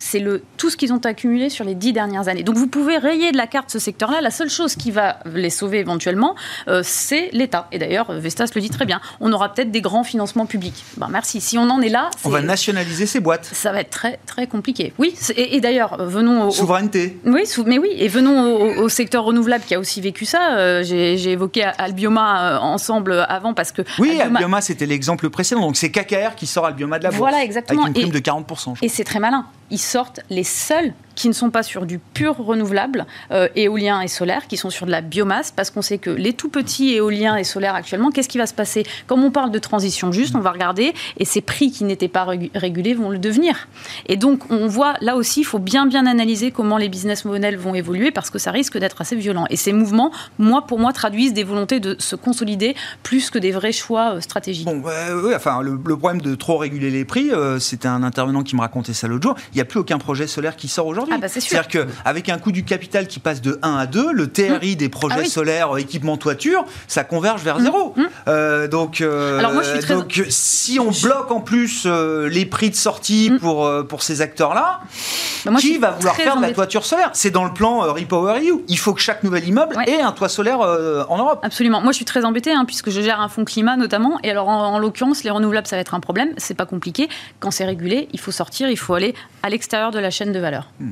c'est le, tout ce qu'ils ont accumulé sur les dix dernières années. Donc vous pouvez rayer de la carte ce secteur-là. La seule chose qui va les sauver éventuellement, euh, c'est l'État. Et d'ailleurs, Vestas le dit très bien. On aura peut-être des grands financements publics. Ben, merci. Si on en est là, on va nationaliser ces boîtes. Ça va être très très compliqué. Oui. Et, d'ailleurs, venons au souveraineté. Oui, mais oui. Et venons au, secteur renouvelable qui a aussi vécu ça. Euh, j'ai évoqué Albioma euh, ensemble avant parce que oui, Albioma, c'était l'exemple précédent. Donc c'est KKR qui sort Albioma de la bourse. Voilà, exactement. Avec une prime de 40 Et c'est très malin ils sortent les seuls qui ne sont pas sur du pur renouvelable, euh, éolien et solaire, qui sont sur de la biomasse, parce qu'on sait que les tout petits éoliens et solaires actuellement, qu'est-ce qui va se passer? Comme on parle de transition juste, on va regarder, et ces prix qui n'étaient pas régulés vont le devenir. Et donc, on voit, là aussi, il faut bien bien analyser comment les business models vont évoluer, parce que ça risque d'être assez violent. Et ces mouvements, moi, pour moi, traduisent des volontés de se consolider plus que des vrais choix euh, stratégiques. Bon, oui, enfin, le, problème de trop réguler les prix, euh, c'était un intervenant qui me racontait ça l'autre jour, il n'y a plus aucun projet solaire qui sort aujourd'hui. Ah bah C'est-à-dire qu'avec un coût du capital qui passe de 1 à 2, le TRI mmh. des projets ah solaires, équipement toiture, ça converge vers 0. zéro. Mmh. Euh, donc, euh, donc si on bloque en plus euh, les prix de sortie mmh. pour, pour ces acteurs-là, bah, qui va vouloir faire de la toiture solaire? C'est dans le plan Repower EU. Il faut que chaque nouvel immeuble ait un toit solaire en Europe. Absolument. Moi, je suis très embêtée hein, puisque je gère un fonds climat notamment. Et alors, en, en l'occurrence, les renouvelables, ça va être un problème. C'est pas compliqué. Quand c'est régulé, il faut sortir, il faut aller à l'extérieur de la chaîne de valeur. Hmm.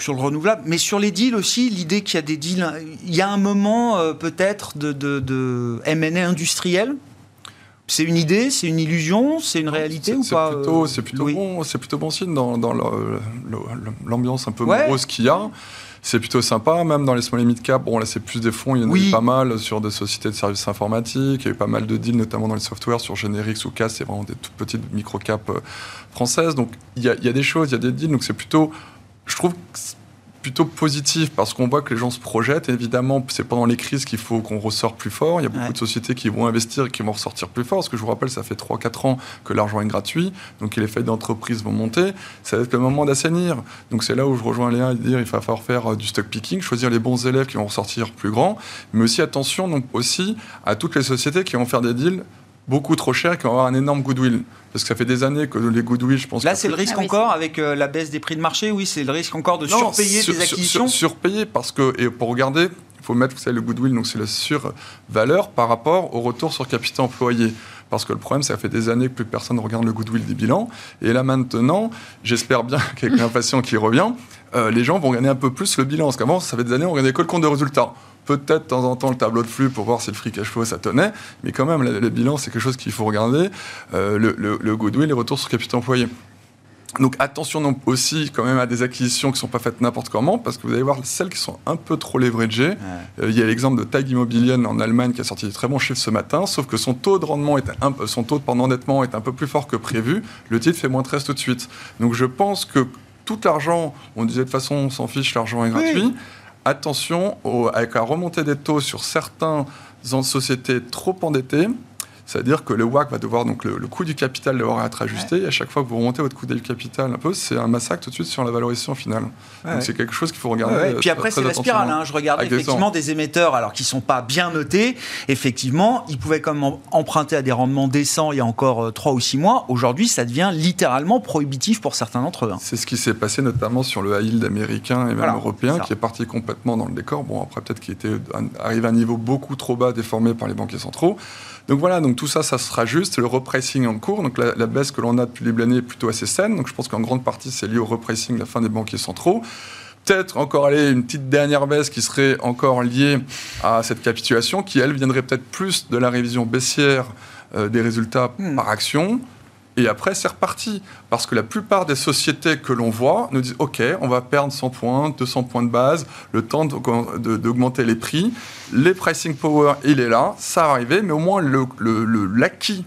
Sur le renouvelable, mais sur les deals aussi, l'idée qu'il y a des deals, il y a un moment euh, peut-être de, de, de M&A industriel c'est une idée, c'est une illusion, c'est une réalité ou pas euh, C'est plutôt, bon, plutôt bon signe dans, dans l'ambiance un peu morose qu'il y a. C'est plutôt sympa, même dans les small et mid cap. Bon, là, c'est plus des fonds. Il y en a eu pas mal sur des sociétés de services informatiques. Il y a eu pas mal de deals, notamment dans les softwares sur Generix ou CAS. C'est vraiment des toutes petites micro cap euh, françaises. Donc, il y, a, il y a des choses, il y a des deals. Donc, c'est plutôt. Je trouve plutôt positif parce qu'on voit que les gens se projettent. Évidemment, c'est pendant les crises qu'il faut qu'on ressort plus fort. Il y a beaucoup de sociétés qui vont investir et qui vont ressortir plus fort. Parce que je vous rappelle, ça fait 3-4 ans que l'argent est gratuit. Donc les fêtes d'entreprise vont monter. Ça va être le moment d'assainir. Donc c'est là où je rejoins Léa et dire il va falloir faire euh, du stock picking, choisir les bons élèves qui vont ressortir plus grands. Mais aussi attention donc aussi à toutes les sociétés qui vont faire des deals beaucoup trop cher et qui vont avoir un énorme goodwill. Parce que ça fait des années que les goodwill, je pense. Là, c'est le risque ah encore avec euh, la baisse des prix de marché, oui, c'est le risque encore de surpayer des acquisitions? Sur, surpayer parce que, et pour regarder, il faut mettre, vous savez, le goodwill, donc c'est la survaleur par rapport au retour sur capital employé. parce que le problème, ça fait des années que plus personne ne regarde le goodwill des bilans. Et là maintenant, j'espère bien qu'avec l'inflation qui revient, euh, les gens vont gagner un peu plus le bilan. Parce qu'avant, ça fait des années, on regardait que le compte de résultats. Peut-être de temps en temps le tableau de flux pour voir si le free cash flow ça tenait, mais quand même, le, bilan, c'est quelque chose qu'il faut regarder. Euh, le, le, goodwill, les retours sur capital employé. Donc attention aussi quand même à des acquisitions qui ne sont pas faites n'importe comment, parce que vous allez voir celles qui sont un peu trop leveragées. Euh, il y a l'exemple de Tag Immobilien en Allemagne qui a sorti de très bons chiffres ce matin, sauf que son taux de rendement, est un, son taux est un peu plus fort que prévu. Le titre fait moins 13 tout de suite. Donc je pense que tout l'argent, on disait de façon on s'en fiche, l'argent est gratuit. Attention avec la remontée des taux sur certaines sociétés trop endettées c'est-à-dire que le WAC va devoir, donc le, coût du capital devoir être ajusté. Et à chaque fois que vous remontez votre coût du capital un peu, c'est un massacre tout de suite sur la valorisation finale. Donc c'est quelque chose qu'il faut regarder. Et Puis après, c'est la spirale. Hein. Je regarde effectivement des émetteurs, alors qui ne sont pas bien notés. Effectivement, ils pouvaient quand même emprunter à des rendements décents il y a encore 3 euh, ou 6 mois. Aujourd'hui, ça devient littéralement prohibitif pour certains d'entre eux. Hein. C'est ce qui s'est passé notamment sur le high yield américain et même européen, qui est parti complètement dans le décor. Bon, après, peut-être qu'il était arrivé à un niveau beaucoup trop bas, déformé par les banquiers centraux. Donc voilà, donc tout ça, ça sera juste. Le repricing en cours, donc la, baisse que l'on a depuis le début de l'année est plutôt assez saine. Donc je pense qu'en grande partie, c'est lié au repricing, la fin des banquiers centraux. Peut-être encore aller une petite dernière baisse qui serait encore liée à cette capitulation, qui elle viendrait peut-être plus de la révision baissière euh, des résultats hmm. par action et après, c'est reparti. Parce que la plupart des sociétés que l'on voit nous disent OK, on va perdre 100 points, 200 points de base, le temps d'augmenter les prix. Les pricing power, il est là, ça va arriver, mais au moins l'acquis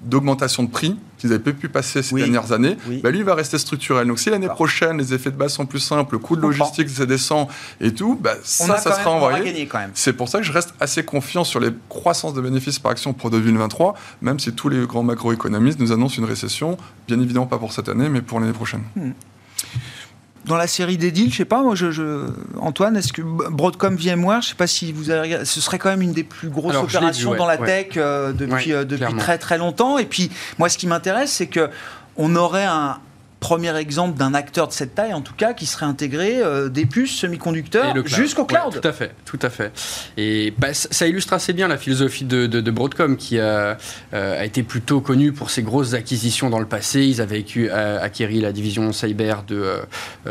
d'augmentation de prix qu'ils avaient pu passer ces dernières années, bah, lui va rester structurel. Donc si l'année prochaine les effets de base sont plus simples, le coût de logistique ça descend et tout, bah, ça, ça sera envoyé. C'est pour ça que je reste assez confiant sur les croissances de bénéfices par action pour 2023, même si tous les grands macroéconomistes nous annoncent une récession, bien évidemment pas pour cette année, mais pour l'année prochaine. Hmm dans la série des deals, je sais pas, moi, je, Antoine, est-ce que Broadcom VMware, je sais pas si vous avez ce serait quand même une des plus grosses opérations dans la tech euh, depuis, euh, depuis très très longtemps. Et puis, moi, ce qui m'intéresse, c'est que on aurait un, premier exemple d'un acteur de cette taille, en tout cas, qui serait intégré euh, des puces semi-conducteurs jusqu'au cloud. tout à fait, tout à fait. Et bah, ça illustre assez bien la philosophie de, Broadcom, qui a, euh, a, été plutôt connue pour ses grosses acquisitions dans le passé. Ils avaient euh, acquéri la division cyber de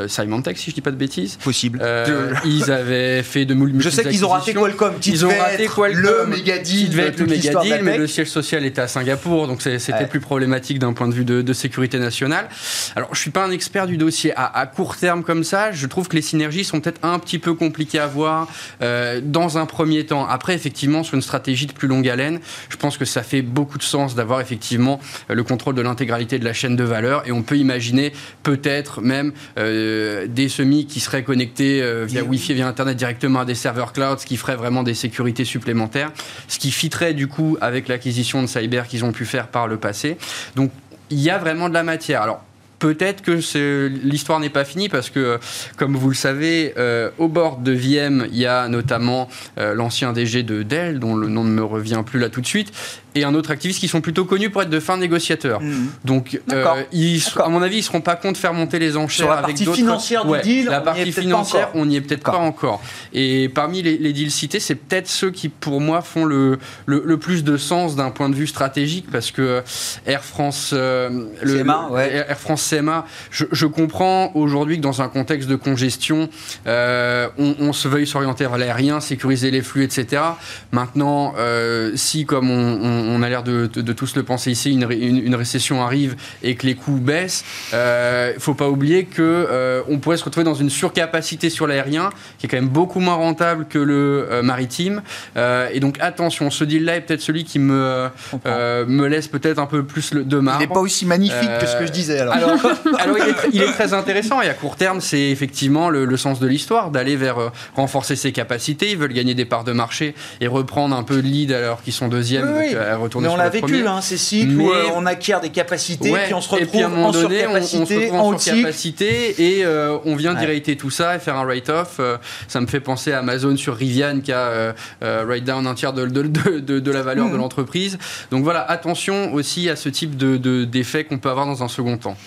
Symantec, si je ne dis pas de bêtises. Possible. ils avaient fait de multiples Je sais qu'ils ont raté Qualcomm, ils ont raté Qualcomm, le méga deal, devait être le méga deal, mais le siège social était à Singapour, donc c'était plus problématique d'un point de vue de, de sécurité nationale. Alors, je suis pas un expert du dossier. À, court terme comme ça, je trouve que les synergies sont peut-être un petit peu compliquées à voir euh, dans un premier temps. Après, effectivement, sur une stratégie de plus longue haleine, je pense que ça fait beaucoup de sens d'avoir effectivement le contrôle de l'intégralité de la chaîne de valeur. Et on peut imaginer peut-être même euh, des semis qui seraient connectés euh, via Wi-Fi, via Internet directement à des serveurs cloud, ce qui ferait vraiment des sécurités supplémentaires, ce qui fitterait du coup avec l'acquisition de cyber qu'ils ont pu faire par le passé. Donc il y a vraiment de la matière. Alors Peut-être que l'histoire n'est pas finie parce que, comme vous le savez, euh, au bord de VM, il y a notamment euh, l'ancien DG de Dell, dont le nom ne me revient plus là tout de suite, et un autre activiste qui sont plutôt connus pour être de fins négociateurs. Mmh. Donc, euh, à mon avis, ils ne seront pas de faire monter les enchères Sur la partie financière du deal, la partie financière, on n'y est peut-être pas encore. Et parmi les, deals cités, c'est peut-être ceux qui, pour moi, font le, le, plus de sens d'un point de vue stratégique parce que Air France, le, CMA, Air France CMA, je, comprends aujourd'hui que dans un contexte de congestion, euh, on, se veuille s'orienter vers l'aérien, sécuriser les flux, etc. Maintenant, euh, si, comme on, a l'air de, tous le penser ici, une, récession arrive et que les coûts baissent, il euh, ne faut pas oublier qu'on on pourrait se retrouver dans une surcapacité sur l'aérien, qui est quand même beaucoup moins rentable que le maritime. et donc, attention, ce deal-là est peut-être celui qui me, me laisse peut-être un peu plus de marge. Il n'est pas aussi magnifique que ce que je disais alors alors, il, est, très intéressant et à court terme, c'est effectivement le, sens de l'histoire, d'aller vers euh, renforcer ses capacités. Ils veulent gagner des parts de marché et reprendre un peu de lead alors qu'ils sont deuxièmes. Oui, oui. Euh, retourner Mais on l'a vécu, hein, ces cycles où euh, on acquiert des capacités, puis on se retrouve et puis à un moment donné, on, se retrouve en, surcapacité et on vient d'irriter tout ça et faire un write-off. ça me fait penser à Amazon sur Rivian qui a write down un tiers de, de, de, la valeur de mmh. l'entreprise. Donc voilà, attention aussi à ce type d'effet qu'on peut avoir dans un second temps.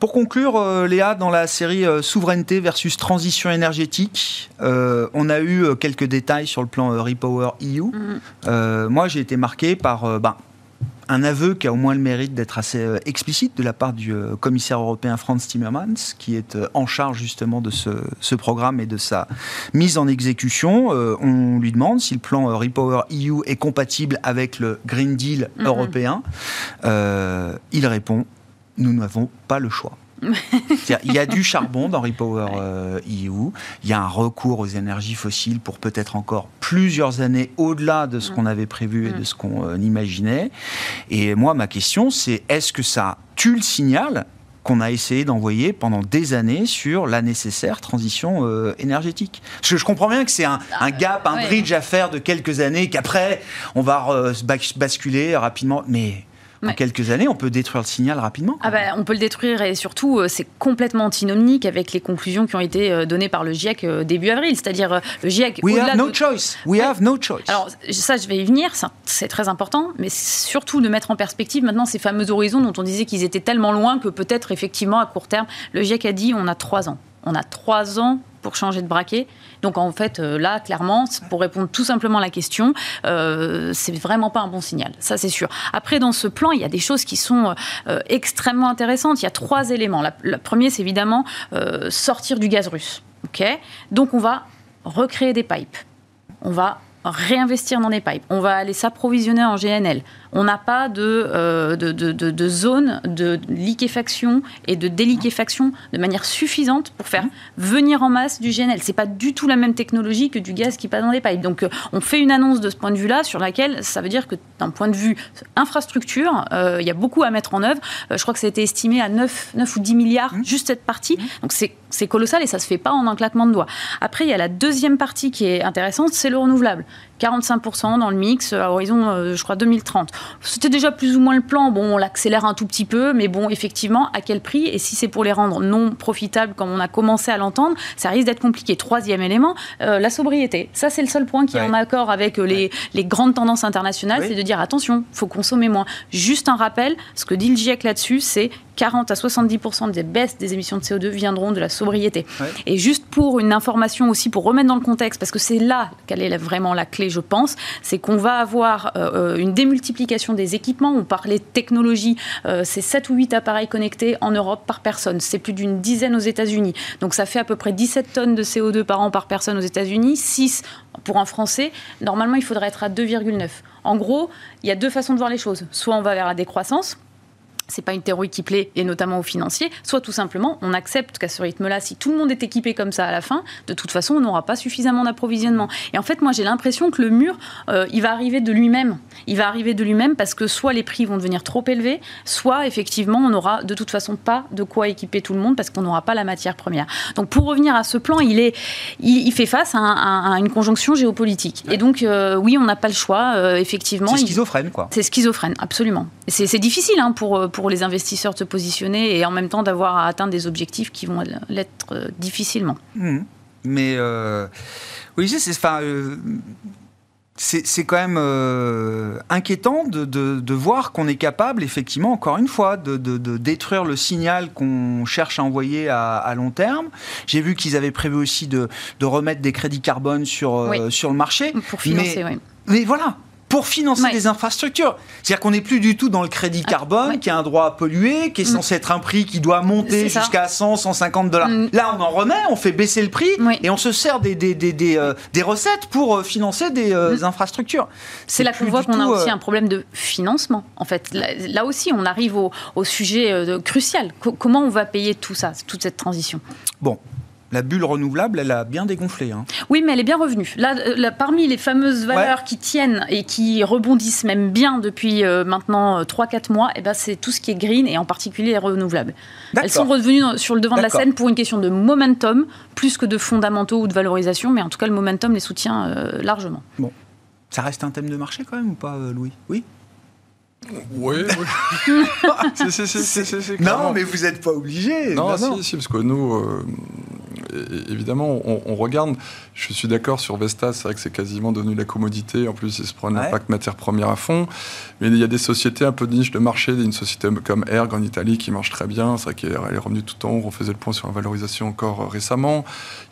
Pour conclure, Léa, dans la série Souveraineté versus transition énergétique, on a eu quelques détails sur le plan Repower EU. Mm. moi, j'ai été marqué par ben, un aveu qui a au moins le mérite d'être assez euh, explicite de la part du euh, commissaire européen Franz Timmermans, qui est euh, en charge justement de ce, programme et de sa mise en exécution. on lui demande si le plan Repower EU est compatible avec le Green Deal mhm. européen. il répond nous n'avons pas le choix il y a du charbon dans Repower EU, euh, e il y a un recours aux énergies fossiles pour peut-être encore plusieurs années au-delà de ce qu'on avait prévu et de ce qu'on euh, imaginait. Et moi, ma question, c'est est-ce que ça tue le signal qu'on a essayé d'envoyer pendant des années sur la nécessaire transition euh, énergétique? Parce que je comprends bien que c'est un, ah, gap, un bridge à faire de quelques années, qu'après, on va basculer rapidement. Mais en quelques années, on peut détruire le signal rapidement. Ah bah, on peut le détruire et surtout, euh, c'est complètement antinomique avec les conclusions qui ont été euh, données par le GIEC euh, début avril. C'est-à-dire, le GIEC. We have no choice. We have no choice. Alors, ça, je vais y venir, c'est très important, mais surtout de mettre en perspective maintenant ces fameux horizons dont on disait qu'ils étaient tellement loin que peut-être, effectivement, à court terme, le GIEC a dit on a trois ans. On a trois ans pour changer de braquet. Donc en fait, euh, là, clairement, pour répondre tout simplement à la question, euh, c'est vraiment pas un bon signal. Ça, c'est sûr. Après, dans ce plan, il y a des choses qui sont euh, extrêmement intéressantes. Il y a trois éléments. Le premier, c'est évidemment euh, sortir du gaz russe. Ok? Donc on va recréer des pipes. On va réinvestir dans des pipes. On va aller s'approvisionner en GNL on n'a pas de, euh, de, de, zone de liquéfaction et de déliquéfaction de manière suffisante pour faire venir en masse du GNL. C'est pas du tout la même technologie que du gaz qui passe dans les pipes. Donc euh, on fait une annonce de ce point de vue-là sur laquelle ça veut dire que d'un point de vue infrastructure, euh, il y a beaucoup à mettre en œuvre. je crois que ça a été estimé à 9, 9 ou 10 milliards mmh. juste cette partie. Mmh. Donc c'est colossal et ça se fait pas en un claquement de doigts. Après, il y a la deuxième partie qui est intéressante, c'est le renouvelable. 45% dans le mix à horizon, je crois, 2030. C'était déjà plus ou moins le plan. Bon, on l'accélère un tout petit peu, mais bon, effectivement, à quel prix? Et si c'est pour les rendre non profitables, comme on a commencé à l'entendre, ça risque d'être compliqué. Troisième élément, euh, la sobriété. Ça, c'est le seul point qui est en accord avec euh, les, les grandes tendances internationales, c'est de dire attention, faut consommer moins. Juste un rappel, ce que dit le GIEC là-dessus, c'est 40 à 70% des baisses des émissions de CO2 viendront de la sobriété. Et juste pour une information aussi, pour remettre dans le contexte, parce que c'est là qu'elle est vraiment la clé, je pense, c'est qu'on va avoir euh, une démultiplication des équipements. On parlait de technologie, euh, c'est 7 ou 8 appareils connectés en Europe par personne. C'est plus d'une dizaine aux États-Unis. Donc ça fait à peu près 17 tonnes de CO2 par an par personne aux États-Unis, 6 pour un Français. Normalement, il faudrait être à 2,9. En gros, il y a deux façons de voir les choses. Soit on va vers la décroissance, c'est pas une théorie qui plaît, et notamment aux financiers, soit tout simplement on accepte qu'à ce rythme-là, si tout le monde est équipé comme ça à la fin, de toute façon on n'aura pas suffisamment d'approvisionnement. Et en fait, moi j'ai l'impression que le mur, euh, il va arriver de lui-même. Il va arriver de lui-même parce que soit les prix vont devenir trop élevés, soit effectivement on n'aura de toute façon pas de quoi équiper tout le monde parce qu'on n'aura pas la matière première. Donc pour revenir à ce plan, il, est, il, fait face à, une conjonction géopolitique. Et donc euh, oui, on n'a pas le choix, euh, effectivement. C'est schizophrène, quoi. C'est schizophrène, absolument. C'est difficile hein, pour pour les investisseurs de se positionner et en même temps d'avoir à atteindre des objectifs qui vont l'être euh, difficilement. Mmh. Mais euh, oui, c'est enfin, euh, c'est quand même inquiétant de, de, voir qu'on est capable, effectivement, encore une fois, de, de détruire le signal qu'on cherche à envoyer à, long terme. J'ai vu qu'ils avaient prévu aussi de, remettre des crédits carbone sur, sur le marché. Pour financer, oui. Mais voilà, pour financer des infrastructures. C'est-à-dire qu'on n'est plus du tout dans le crédit ah, carbone, qui a un droit à polluer, qui est mm. censé être un prix qui doit monter jusqu'à 100, 150 dollars. Mm. Là, on en remet, on fait baisser le prix et on se sert des, des, des, des, euh, recettes pour euh, financer des euh, mm. infrastructures. C'est là qu'on voit qu'on a aussi un problème de financement. En fait, là, aussi, on arrive au, au sujet crucial. comment on va payer tout ça, toute cette transition? Bon, la bulle renouvelable, elle a bien dégonflé. Hein. Oui, mais elle est bien revenue. Là, euh, parmi les fameuses valeurs qui tiennent et qui rebondissent même bien depuis euh, maintenant 3-4 euh, mois, eh ben, c'est tout ce qui est green et en particulier les renouvelables. Elles sont revenues sur le devant de la scène pour une question de momentum, plus que de fondamentaux ou de valorisation, mais en tout cas, le momentum les soutient largement. Bon. Ça reste un thème de marché quand même ou pas, Louis? Oui? Oui, oui. non, mais vous n'êtes pas obligé. Non, si, si, parce que nous, évidemment, on, regarde. Je suis d'accord sur Vestas, c'est vrai que c'est quasiment devenu la commodité. En plus, ils se prennent l'impact matière première à fond. Mais il y a des sociétés un peu de niche de marché, une société comme Erg en Italie qui marche très bien. C'est vrai qu'elle est revenue tout en haut. On faisait le point sur la valorisation encore euh, récemment.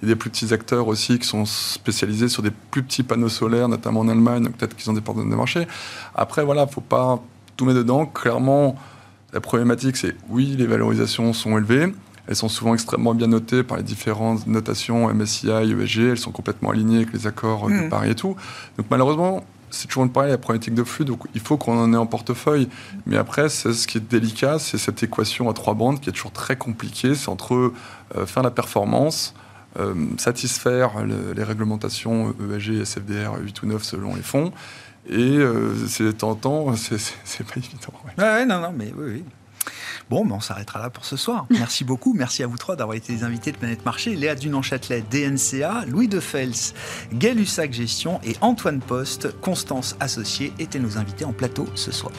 Il y a des plus petits acteurs aussi qui sont spécialisés sur des plus petits panneaux solaires, notamment en Allemagne. Peut-être qu'ils ont des parts de marché. Après, voilà, il ne faut pas tout mettre dedans. Clairement, la problématique, c'est oui, les valorisations sont élevées. Elles sont souvent extrêmement bien notées par les différentes notations MSCI, ESG. Elles sont complètement alignées avec les accords de mmh. Paris et tout. Donc malheureusement, c'est toujours pareil, la problématique de flux. Donc il faut qu'on en ait en portefeuille. Mais après, ce qui est délicat, c'est cette équation à trois bandes qui est toujours très compliquée. C'est entre euh, faire la performance, euh, satisfaire les réglementations ESG, SFDR 8 ou 9 selon les fonds. Et euh, c'est tentant, c'est pas évident. Ouais. non, non, mais oui, oui. Bon, ben on s'arrêtera là pour ce soir. Merci beaucoup. Merci à vous trois d'avoir été les invités de Planète Marché. Léa Dunan-Châtelet, DNCA, Louis de Fels, Gaël Gestion et Antoine Post, Constance Associée, étaient nos invités en plateau ce soir.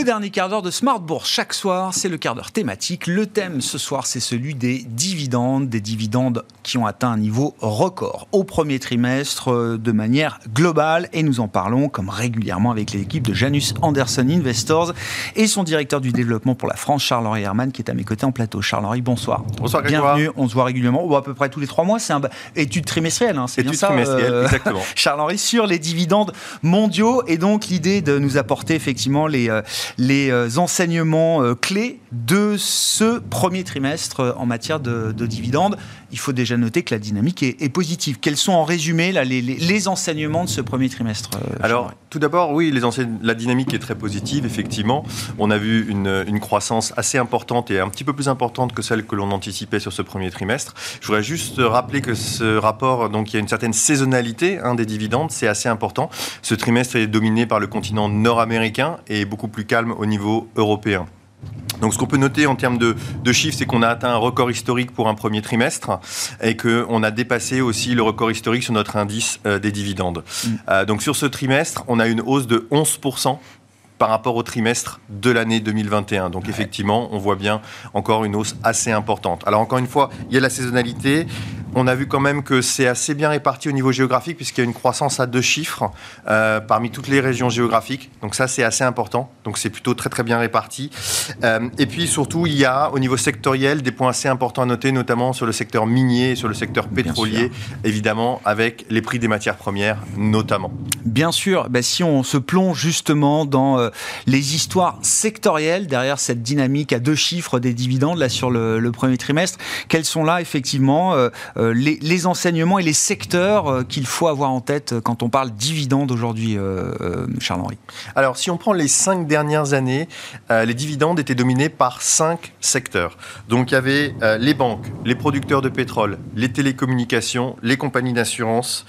Le dernier quart d'heure de Smart Bourse chaque soir, c'est le quart d'heure thématique. Le thème ce soir, c'est celui des dividendes, des dividendes qui ont atteint un niveau record au premier trimestre euh, de manière globale. Et nous en parlons comme régulièrement avec l'équipe de Janus Anderson Investors et son directeur du développement pour la France, Charles-Henri Herman, qui est à mes côtés en plateau. Charles-Henri, bonsoir. Bonsoir, Bienvenue. On se voit régulièrement, ou à peu près tous les trois mois. C'est une étude trimestrielle, hein, c'est bien ça euh, exactement. Charles-Henri, sur les dividendes mondiaux. Et donc, l'idée de nous apporter effectivement les. Les euh, enseignements euh, clés de ce premier trimestre euh, en matière de, dividendes. Il faut déjà noter que la dynamique est, positive. Quels sont en résumé les, enseignements de ce premier trimestre Alors, tout d'abord, oui, la dynamique est très positive, effectivement. On a vu une, croissance assez importante et un petit peu plus importante que celle que l'on anticipait sur ce premier trimestre. Je voudrais juste rappeler que ce rapport, donc il y a une certaine saisonnalité hein, des dividendes, c'est assez important. Ce trimestre est dominé par le continent nord-américain et beaucoup plus calme au niveau européen. Donc, ce qu'on peut noter en termes de, chiffres, c'est qu'on a atteint un record historique pour un premier trimestre et qu'on a dépassé aussi le record historique sur notre indice euh, des dividendes. Mm. Euh, donc, sur ce trimestre, on a une hausse de 11% par rapport au trimestre de l'année 2021. Donc effectivement, on voit bien encore une hausse assez importante. Alors encore une fois, il y a la saisonnalité. On a vu quand même que c'est assez bien réparti au niveau géographique puisqu'il y a une croissance à deux chiffres euh, parmi toutes les régions géographiques. Donc ça, c'est assez important. Donc c'est plutôt très très bien réparti. Euh, et puis surtout, il y a au niveau sectoriel des points assez importants à noter, notamment sur le secteur minier, sur le secteur pétrolier, évidemment, avec les prix des matières premières notamment. Bien sûr, ben, si on se plonge justement dans euh, les histoires sectorielles derrière cette dynamique à deux chiffres des dividendes là sur le, premier trimestre, quels sont là effectivement euh, euh, les, enseignements et les secteurs qu'il faut avoir en tête quand on parle dividendes aujourd'hui, Charles-Henri? Alors si on prend les cinq dernières années, les dividendes étaient dominés par cinq secteurs. Donc il y avait les banques, les producteurs de pétrole, les télécommunications, les compagnies d'assurance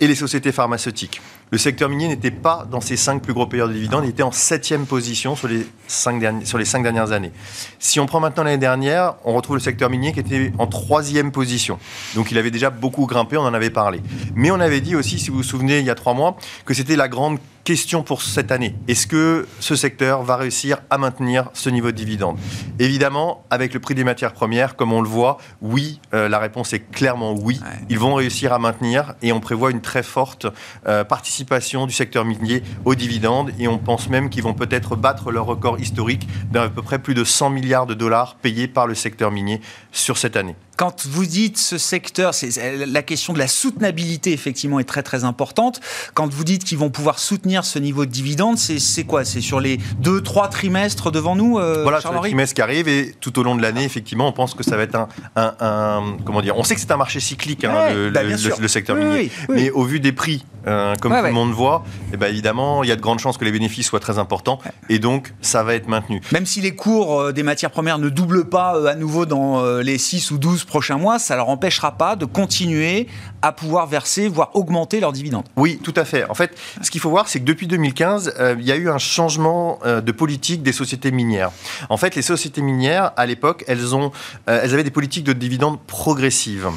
et les sociétés pharmaceutiques. Le secteur minier n'était pas dans ces cinq plus gros payeurs de dividendes, il était en septième position sur les cinq, sur les cinq dernières années. Si on prend maintenant l'année dernière, on retrouve le secteur minier qui était en troisième position. Donc il avait déjà beaucoup grimpé, on en avait parlé. Mais on avait dit aussi, si vous vous souvenez, il y a trois mois, que c'était la grande question pour cette année. Est-ce que ce secteur va réussir à maintenir ce niveau de dividende? Évidemment, avec le prix des matières premières, comme on le voit, oui, euh, la réponse est clairement oui. Ils vont réussir à maintenir et on prévoit une très forte euh, participation du secteur minier aux dividendes et on pense même qu'ils vont peut-être battre leur record historique d'à peu près plus de 100 milliards de dollars payés par le secteur minier sur cette année. Quand vous dites ce secteur, c'est la question de la soutenabilité effectivement est très très importante. Quand vous dites qu'ils vont pouvoir soutenir ce niveau de dividende, c'est quoi? C'est sur les deux trois trimestres devant nous euh, Voilà, sur les trimestres qui arrivent et tout au long de l'année, effectivement, on pense que ça va être un, comment dire On sait que c'est un marché cyclique, hein, le, bah, le, secteur minier, mais au vu des prix, euh, comme tout le monde voit, eh ben évidemment, il y a de grandes chances que les bénéfices soient très importants et donc ça va être maintenu. Même si les cours euh, des matières premières ne doublent pas à nouveau dans les 6 ou 12 12 prochains mois, ça ne leur empêchera pas de continuer à pouvoir verser, voire augmenter leurs dividendes. Oui, tout à fait. En fait, ce qu'il faut voir, c'est que depuis 2015, euh, il y a eu un changement euh, de politique des sociétés minières. En fait, les sociétés minières, à l'époque, elles, euh, elles avaient des politiques de dividendes progressives.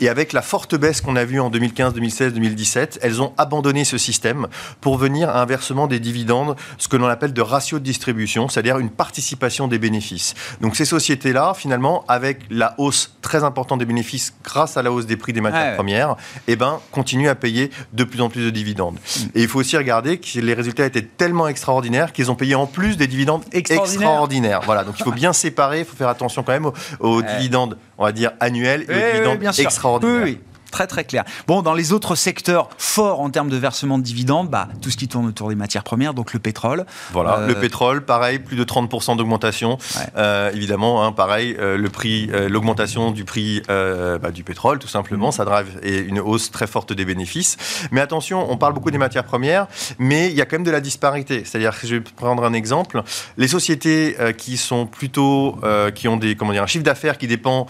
Et avec la forte baisse qu'on a vue en 2015, 2016, 2017, elles ont abandonné ce système pour venir à un versement des dividendes, ce que l'on appelle de ratio de distribution, c'est-à-dire une participation des bénéfices. Donc ces sociétés-là, finalement, avec la hausse très importante des bénéfices grâce à la hausse des prix des matières premières, eh ben, continuent à payer de plus en plus de dividendes. Mm. Et il faut aussi regarder que les résultats étaient tellement extraordinaires qu'ils ont payé en plus des dividendes extraordinaires. Voilà, donc il faut bien séparer, il faut faire attention quand même aux, dividendes, on va dire, annuels et aux dividendes extraordinaires. Très très clair. Bon, dans les autres secteurs forts en termes de versement de dividendes, bah, tout ce qui tourne autour des matières premières, donc le pétrole. Voilà, euh, le pétrole, pareil, plus de 30% d'augmentation. Euh, évidemment, hein, pareil, euh, le prix, l'augmentation du prix bah, du pétrole, tout simplement, mm. ça drive et une hausse très forte des bénéfices. Mais attention, on parle beaucoup des matières premières, mais il y a quand même de la disparité. C'est-à-dire que je vais prendre un exemple. Les sociétés qui sont plutôt, qui ont des, comment dire, un chiffre d'affaires qui dépend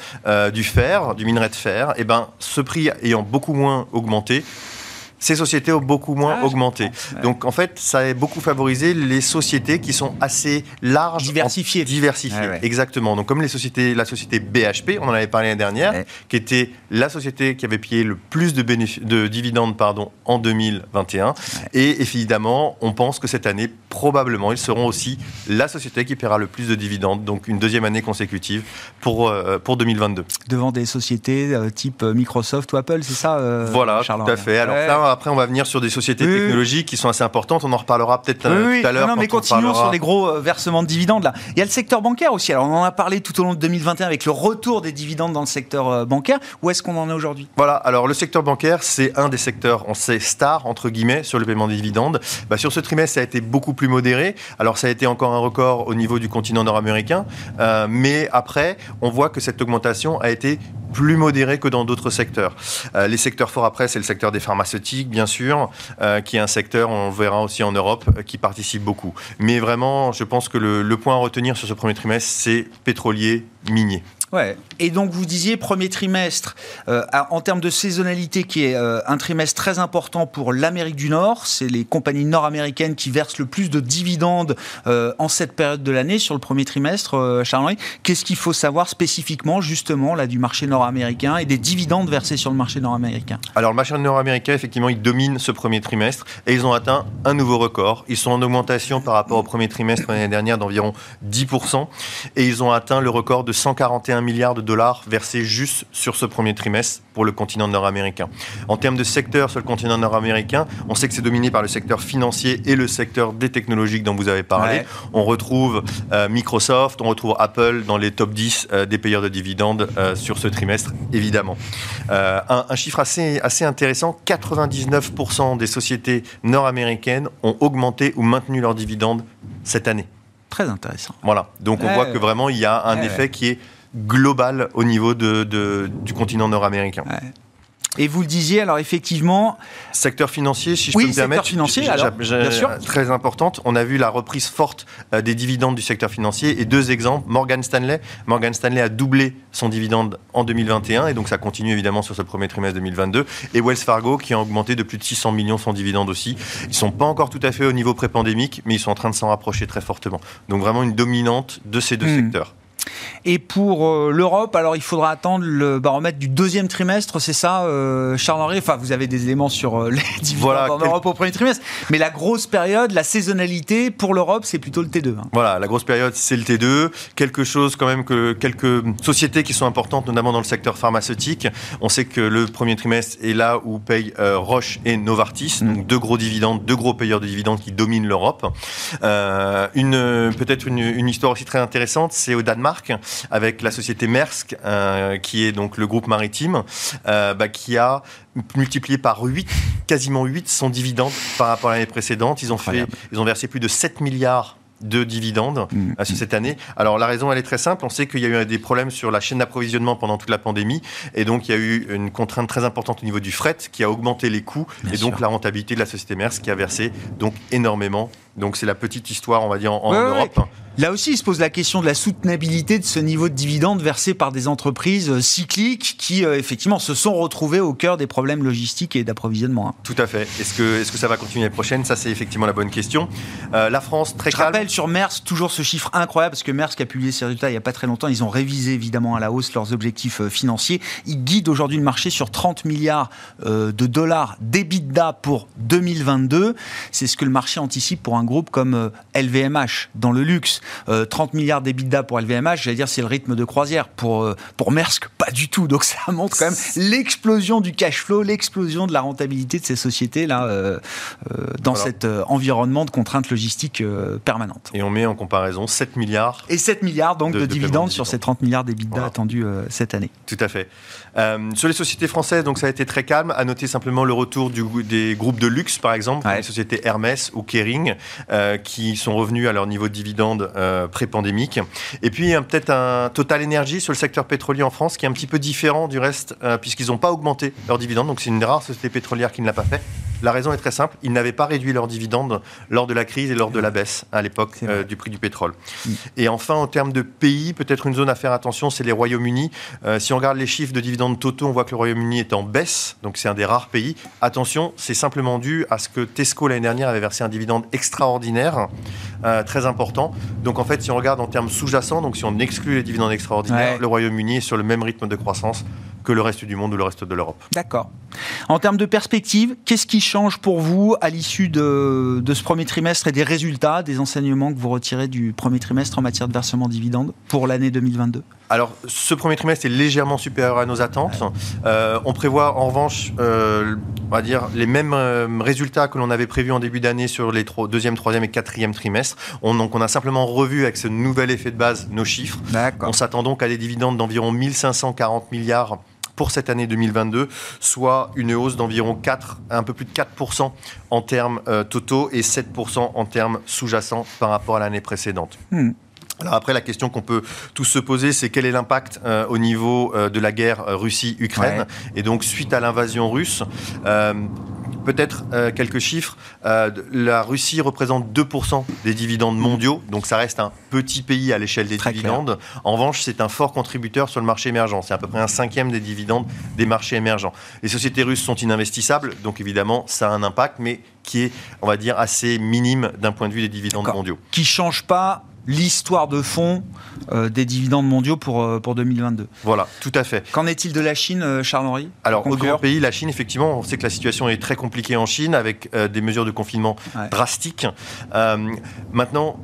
du fer, du minerai de fer, et eh ben, ce prix ayant beaucoup moins augmenté, ces sociétés ont beaucoup moins ah, augmenté. Donc en fait, ça a beaucoup favorisé les sociétés qui sont assez larges, diversifiées, diversifiées. Exactement. Donc comme les sociétés, la société BHP, on en avait parlé l'année dernière, qui était la société qui avait payé le plus de, de dividendes pardon en 2021. Et évidemment, on pense que cette année, probablement, ils seront aussi la société qui paiera le plus de dividendes, donc une deuxième année consécutive pour euh, pour 2022. Devant des sociétés euh, type Microsoft ou Apple, c'est ça euh, Voilà, tout à fait. Alors ça, après, on va venir sur des sociétés technologiques qui sont assez importantes. On en reparlera peut-être euh, tout à l'heure. Non, mais continuons sur les gros euh, versements de dividendes. Là. Il y a le secteur bancaire aussi. Alors, on en a parlé tout au long de 2021 avec le retour des dividendes dans le secteur euh, bancaire. Où est-ce qu'on en est aujourd'hui? Voilà. Alors, le secteur bancaire, c'est un des secteurs, on sait, star, entre guillemets, sur le paiement des dividendes. Bah, sur ce trimestre, ça a été beaucoup plus modéré. Alors, ça a été encore un record au niveau du continent nord-américain. mais après, on voit que cette augmentation a été plus modéré que dans d'autres secteurs. Euh, les secteurs forts après, c'est le secteur des pharmaceutiques, bien sûr, euh, qui est un secteur, on verra aussi en Europe, euh, qui participe beaucoup. Mais vraiment, je pense que le, le point à retenir sur ce premier trimestre, c'est pétrolier, minier. Ouais. Et donc vous disiez premier trimestre, euh, en termes de saisonnalité, qui est euh, un trimestre très important pour l'Amérique du Nord. C'est les compagnies nord-américaines qui versent le plus de dividendes euh, en cette période de l'année sur le premier trimestre. Charles-Henri, qu'est-ce qu'il faut savoir spécifiquement justement là du marché nord-américain et des dividendes versés sur le marché nord-américain? Alors le marché nord-américain, effectivement, il domine ce premier trimestre et ils ont atteint un nouveau record. Ils sont en augmentation par rapport au premier trimestre l'année dernière d'environ 10% et ils ont atteint le record de 141 milliards de dollars versés juste sur ce premier trimestre pour le continent nord-américain. En termes de secteur sur le continent nord-américain, on sait que c'est dominé par le secteur financier et le secteur des technologies dont vous avez parlé. On retrouve euh, Microsoft, on retrouve Apple dans les top 10 euh, des payeurs de dividendes euh, sur ce trimestre, évidemment. Un, un, chiffre assez, assez intéressant, 99% des sociétés nord-américaines ont augmenté ou maintenu leurs dividendes cette année. Très intéressant. Voilà, donc on voit que vraiment il y a un effet qui est global au niveau de, du continent nord-américain. Et vous le disiez, alors effectivement. Secteur financier, si je peux me permettre. financier, alors, bien sûr. Très importante. On a vu la reprise forte euh, des dividendes du secteur financier. Et deux exemples. Morgan Stanley. Morgan Stanley a doublé son dividende en 2021. Et donc, ça continue évidemment sur ce premier trimestre 2022. Et Wells Fargo, qui a augmenté de plus de 600 millions son dividende aussi. Ils ne sont pas encore tout à fait au niveau pré-pandémique, mais ils sont en train de s'en rapprocher très fortement. Donc, vraiment une dominante de ces deux hmm. secteurs. Et pour euh, l'Europe, alors il faudra attendre le baromètre du deuxième trimestre, c'est ça, euh, Charles-Henri? Enfin, vous avez des éléments sur euh, les dividendes en Europe au premier trimestre. Mais la grosse période, la saisonnalité pour l'Europe, c'est plutôt le T2. Hein. Voilà, la grosse période, c'est le T2. Quelque chose quand même que quelques sociétés qui sont importantes, notamment dans le secteur pharmaceutique. On sait que le premier trimestre est là où payent Roche et Novartis, mm. donc deux gros dividendes, deux gros payeurs de dividendes qui dominent l'Europe. une peut-être une, une histoire aussi très intéressante, c'est au Danemark avec la société Maersk, euh, qui est donc le groupe maritime, euh, bah, qui a multiplié par 8, quasiment 8 son dividende par rapport à l'année précédente. Ils ont, fait, ils ont versé plus de 7 milliards de dividendes mmh. euh, cette année. Alors la raison, elle est très simple. On sait qu'il y a eu des problèmes sur la chaîne d'approvisionnement pendant toute la pandémie, et donc il y a eu une contrainte très importante au niveau du fret qui a augmenté les coûts, et donc la rentabilité de la société Maersk qui a versé donc énormément. Donc c'est la petite histoire, on va dire, en, Europe. Là aussi, il se pose la question de la soutenabilité de ce niveau de dividendes versé par des entreprises euh, cycliques qui, euh, effectivement, se sont retrouvées au cœur des problèmes logistiques et d'approvisionnement. Hein. Tout à fait. Est-ce que, est que ça va continuer l'année prochaine? Ça, c'est effectivement la bonne question. Euh, la France, très Je calme. rappelle sur Maersk, toujours ce chiffre incroyable, parce que Maersk a publié ses résultats il n'y a pas très longtemps. Ils ont révisé évidemment à la hausse leurs objectifs financiers. Ils guident aujourd'hui le marché sur 30 milliards de dollars d'EBITDA pour 2022. C'est ce que le marché anticipe pour un groupe comme LVMH dans le luxe. 30 euh, milliards d'EBITDA pour LVMH, j'allais dire c'est le rythme de croisière. Pour, euh, pour Maersk, pas du tout. Donc ça montre quand même l'explosion du cash flow, l'explosion de la rentabilité de ces sociétés là euh, dans cet environnement de contraintes logistiques permanentes. Et on met en comparaison 7 milliards. Et 7 milliards donc de, dividendes sur ces 30 milliards d'EBITDA attendus cette année. Tout à fait. sur les sociétés françaises, donc ça a été très calme. À noter simplement le retour du, des groupes de luxe, par exemple, les sociétés Hermès ou Kering, qui sont revenus à leur niveau de dividende euh, pré-pandémique. Et puis peut-être un Total Energy sur le secteur pétrolier en France qui est un petit peu différent du reste euh, puisqu'ils n'ont pas augmenté leurs dividendes. Donc c'est une rare société pétrolière qui ne l'a pas fait. La raison est très simple, ils n'avaient pas réduit leurs dividendes lors de la crise et lors de la baisse à l'époque euh, du prix du pétrole. Mm. Et enfin, en termes de pays, peut-être une zone à faire attention, c'est les Royaumes-Unis. si on regarde les chiffres de dividendes totaux, on voit que le Royaume-Uni est en baisse, donc c'est un des rares pays. Attention, c'est simplement dû à ce que Tesco l'année dernière avait versé un dividende extraordinaire, très important. Donc en fait, si on regarde en termes sous-jacents, donc si on exclut les dividendes extraordinaires, le Royaume-Uni est sur le même rythme de croissance que le reste du monde ou le reste de l'Europe. D'accord. En termes de perspective, qu'est-ce qui change pour vous à l'issue de, de, ce premier trimestre et des résultats, des enseignements que vous retirez du premier trimestre en matière de versement dividende pour l'année 2022 alors, ce premier trimestre est légèrement supérieur à nos attentes. Euh, on prévoit en revanche, euh, on va dire, les mêmes euh, résultats que l'on avait prévus en début d'année sur les deuxième, troisième et quatrième trimestres. On, donc, on a simplement revu avec ce nouvel effet de base nos chiffres. On s'attend donc à des dividendes d'environ 1540 milliards pour cette année 2022, soit une hausse d'environ 4, un peu plus de 4% en termes totaux et 7% en termes sous-jacents par rapport à l'année précédente. Hmm. Alors après, la question qu'on peut tous se poser, c'est quel est l'impact euh, au niveau euh, de la guerre euh, Russie-Ukraine? Et donc, suite à l'invasion russe, Peut-être quelques chiffres. la Russie représente 2% des dividendes mondiaux, donc ça reste un petit pays à l'échelle des dividendes. En revanche, c'est un fort contributeur sur le marché émergent. C'est à peu près un cinquième des dividendes des marchés émergents. Les sociétés russes sont ininvestissables, donc évidemment, ça a un impact, mais qui est, on va dire, assez minime d'un point de vue des dividendes mondiaux. Qui change pas l'histoire de fond euh, des dividendes mondiaux pour, euh, pour 2022. Voilà, tout à fait. Qu'en est-il de la Chine, euh, Charles-Henri Alors, autre grand pays, la Chine, effectivement, on sait que la situation est très compliquée en Chine avec des mesures de confinement drastiques. maintenant,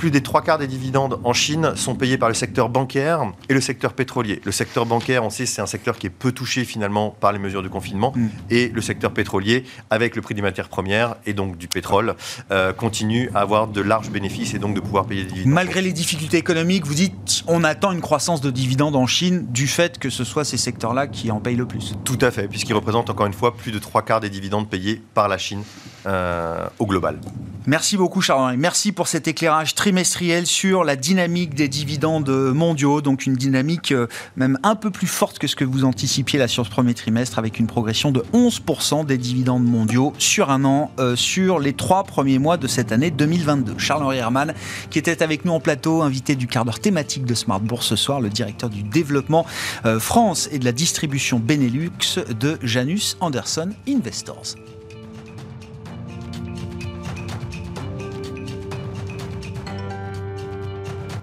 plus des trois quarts des dividendes en Chine sont payés par le secteur bancaire et le secteur pétrolier. Le secteur bancaire, on sait, c'est un secteur qui est peu touché finalement par les mesures de confinement. Mm. Et le secteur pétrolier, avec le prix des matières premières et donc du pétrole, euh, continue à avoir de larges bénéfices et donc de pouvoir payer des dividendes. Malgré les difficultés économiques, vous dites on attend une croissance de dividendes en Chine du fait que ce soit ces secteurs-là qui en payent le plus. Tout à fait, puisqu'ils représentent encore une fois plus de trois quarts des dividendes payés par la Chine euh, au global. Merci beaucoup Charles-Henri. Merci pour cet éclairage trimestriel sur la dynamique des dividendes mondiaux, donc une dynamique euh, même un peu plus forte que ce que vous anticipiez là sur ce premier trimestre avec une progression de 11% des dividendes mondiaux sur un an euh, sur les trois premiers mois de cette année 2022. Charles-Henri Hermann qui était avec nous en plateau, invité du quart d'heure thématique de Smart Bourse ce soir, le directeur du développement France et de la distribution Benelux de Janus Anderson Investors.